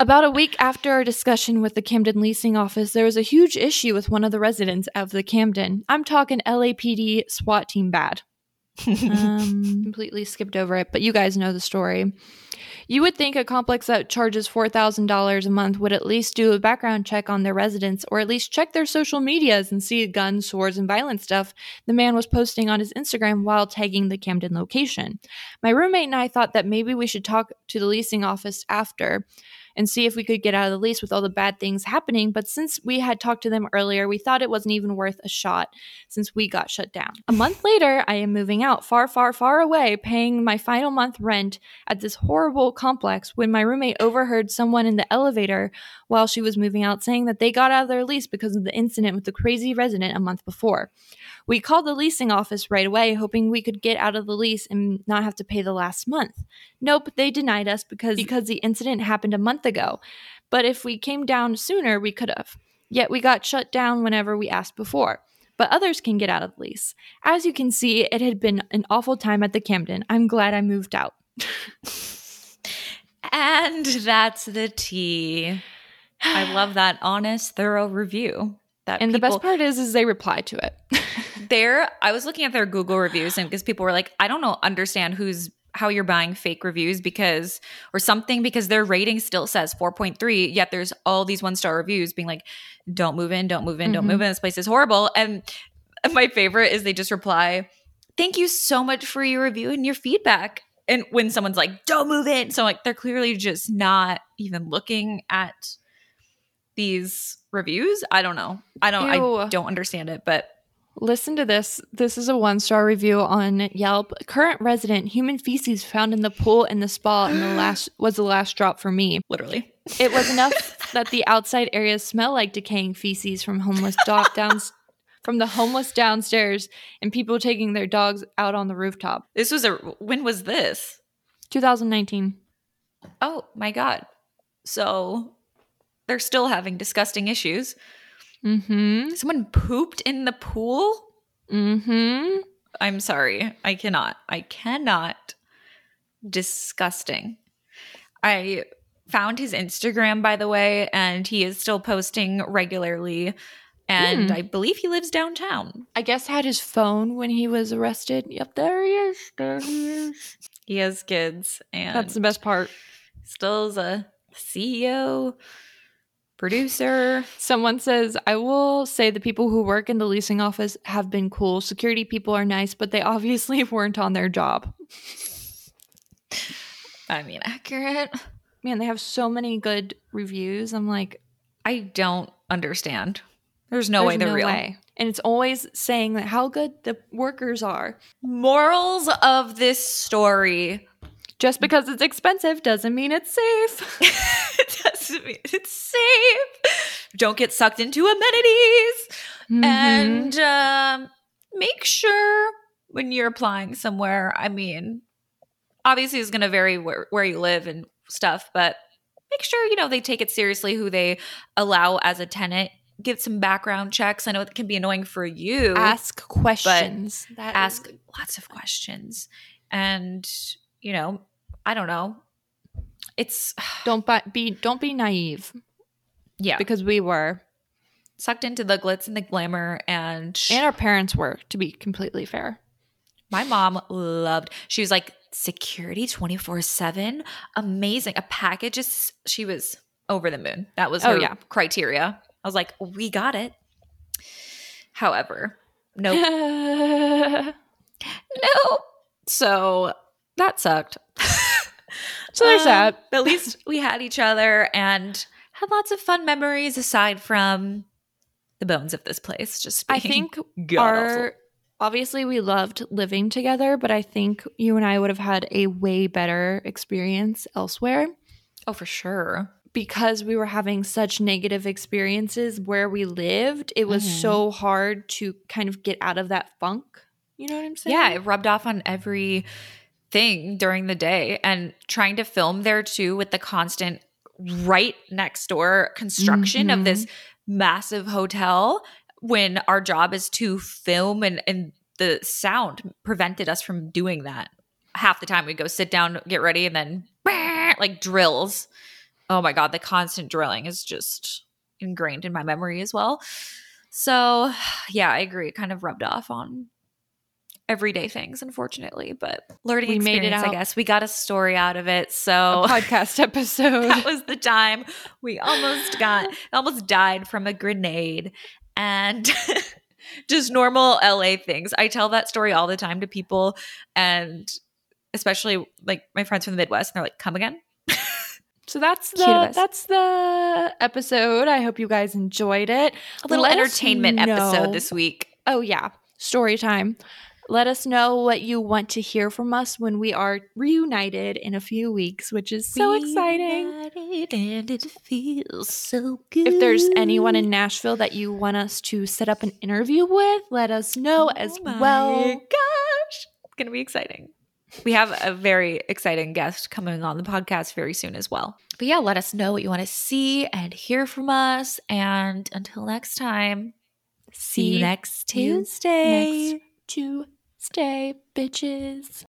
Speaker 2: About a week after our discussion with the Camden leasing office, there was a huge issue with one of the residents of the Camden. I'm talking LAPD SWAT team bad. um, completely skipped over it, but you guys know the story. You would think a complex that charges $4,000 a month would at least do a background check on their residents or at least check their social medias and see guns, swords, and violent stuff the man was posting on his Instagram while tagging the Camden location. My roommate and I thought that maybe we should talk to the leasing office after and see if we could get out of the lease with all the bad things happening. But since we had talked to them earlier, we thought it wasn't even worth a shot since we got shut down. A month later, I am moving out far, far, far away, paying my final month rent at this horrible complex when my roommate overheard someone in the elevator while she was moving out saying that they got out of their lease because of the incident with the crazy resident a month before. We called the leasing office right away, hoping we could get out of the lease and not have to pay the last month. Nope, they denied us because because the incident happened a month ago. But if we came down sooner, we could have. Yet we got shut down whenever we asked before. But others can get out of the lease. As you can see, it had been an awful time at the Camden. I'm glad I moved out.
Speaker 1: And that's the tea. I love that honest, thorough review. That
Speaker 2: And the best part is, is they reply to it.
Speaker 1: there, I was looking at their Google reviews, and because people were like, I don't know, understand who's how you're buying fake reviews because or something because their rating still says 4.3 yet there's all these one star reviews being like don't move in don't move in don't
Speaker 2: Mhm.
Speaker 1: move in this place is horrible. And my favorite is they just reply thank you so much for your review and your feedback. And when someone's like don't move in so like they're clearly just not even looking at these reviews. I don't know. I don't i don't understand it but
Speaker 2: Listen to this. This is a one star review on Yelp. Current resident: human feces found in the pool and the spa, and the last was the last drop for me.
Speaker 1: literally
Speaker 2: It was enough that the outside areas smell like decaying feces from homeless dog downs from the homeless downstairs and people taking their dogs out on the rooftop.
Speaker 1: this was a when was this
Speaker 2: 2019.
Speaker 1: Oh my God. So they're still having disgusting issues.
Speaker 2: Mm-hmm.
Speaker 1: Someone pooped in the pool?
Speaker 2: Mm-hmm.
Speaker 1: I'm sorry. I cannot. I cannot. Disgusting. I found his Instagram, by the way, and he is still posting regularly. And
Speaker 2: Hmm.
Speaker 1: I believe he lives downtown.
Speaker 2: I guess had his phone when he was arrested. Yep, there he is. There he is.
Speaker 1: He has kids and
Speaker 2: That's the best part.
Speaker 1: still is a CEO, producer.
Speaker 2: Someone says, I will say the people who work in the leasing office have been cool. Security people are nice, but they obviously weren't on their job.
Speaker 1: I mean, accurate.
Speaker 2: Man, they have so many good reviews. I'm like,
Speaker 1: I don't understand. There's no way they're real.
Speaker 2: And it's always saying that how good the workers are.
Speaker 1: Morals of this story.
Speaker 2: Just because it's expensive doesn't mean it's safe.
Speaker 1: it doesn't mean it's safe. Don't get sucked into amenities.
Speaker 2: Mhm.
Speaker 1: And um, make sure when you're applying somewhere, I mean, obviously it's going to vary where, where you live and stuff, but make sure, you know, they take it seriously who they allow as a tenant. get some background checks. I know it can be annoying for you.
Speaker 2: ask questions.
Speaker 1: Ask
Speaker 2: is-
Speaker 1: lots of questions and you know i don't know. It's
Speaker 2: don't be don't be naive.
Speaker 1: Yeah.
Speaker 2: Because we were.
Speaker 1: Sucked into the glitz and the glamour and,
Speaker 2: and our parents were to be completely fair.
Speaker 1: my mom loved she was like security 24 7 amazing. A package is she was over the moon. That was
Speaker 2: Oh, yeah.
Speaker 1: criteria. I was like we got it. However nope. No so that sucked
Speaker 2: So there's
Speaker 1: Um,
Speaker 2: that.
Speaker 1: at least we had each other and had lots of fun memories aside from the bones of this place. Just
Speaker 2: I think our obviously we loved living together, but I think you and I would have had a way better experience elsewhere
Speaker 1: oh for sure.
Speaker 2: because we were having such negative experiences where we lived. It was
Speaker 1: Mhm.
Speaker 2: so hard to kind of get out of that funk. You know what I'm saying?
Speaker 1: Yeah, it rubbed off on every thing during the day and trying to film there too with the constant right next door construction of this mm-hmm. massive hotel when our job is to film and and the sound prevented us from doing that. Half the time we'd go sit down get ready and then like drills. Oh my god the constant drilling is just ingrained in my memory as well. So yeah i agree. It kind of rubbed off on everyday things unfortunately but learning
Speaker 2: We made it
Speaker 1: experience i guess we got a story out of it
Speaker 2: A
Speaker 1: so
Speaker 2: podcast episode.
Speaker 1: that was the time we almost got almost died from a grenade and just normal LA things. I tell that story all the time to people and especially like my friends from the Midwest and they're like, "Come again?"
Speaker 2: So that's the that's the episode. I hope you guys enjoyed it.
Speaker 1: A little
Speaker 2: Let
Speaker 1: entertainment episode this week.
Speaker 2: Oh yeah, story time. Let us know what you want to hear from us when we are reunited in a few weeks, which is so exciting.
Speaker 1: And it feels so good.
Speaker 2: If there's anyone in Nashville that you want us to set up an interview with, let us know oh as
Speaker 1: Oh my
Speaker 2: well.
Speaker 1: Gosh, it's gonna be exciting. We have a very exciting guest coming on the podcast very soon as well. But yeah, let us know what you want to see and hear from us. And until next time, see, you next Tuesday.
Speaker 2: Next Tuesday, bitches.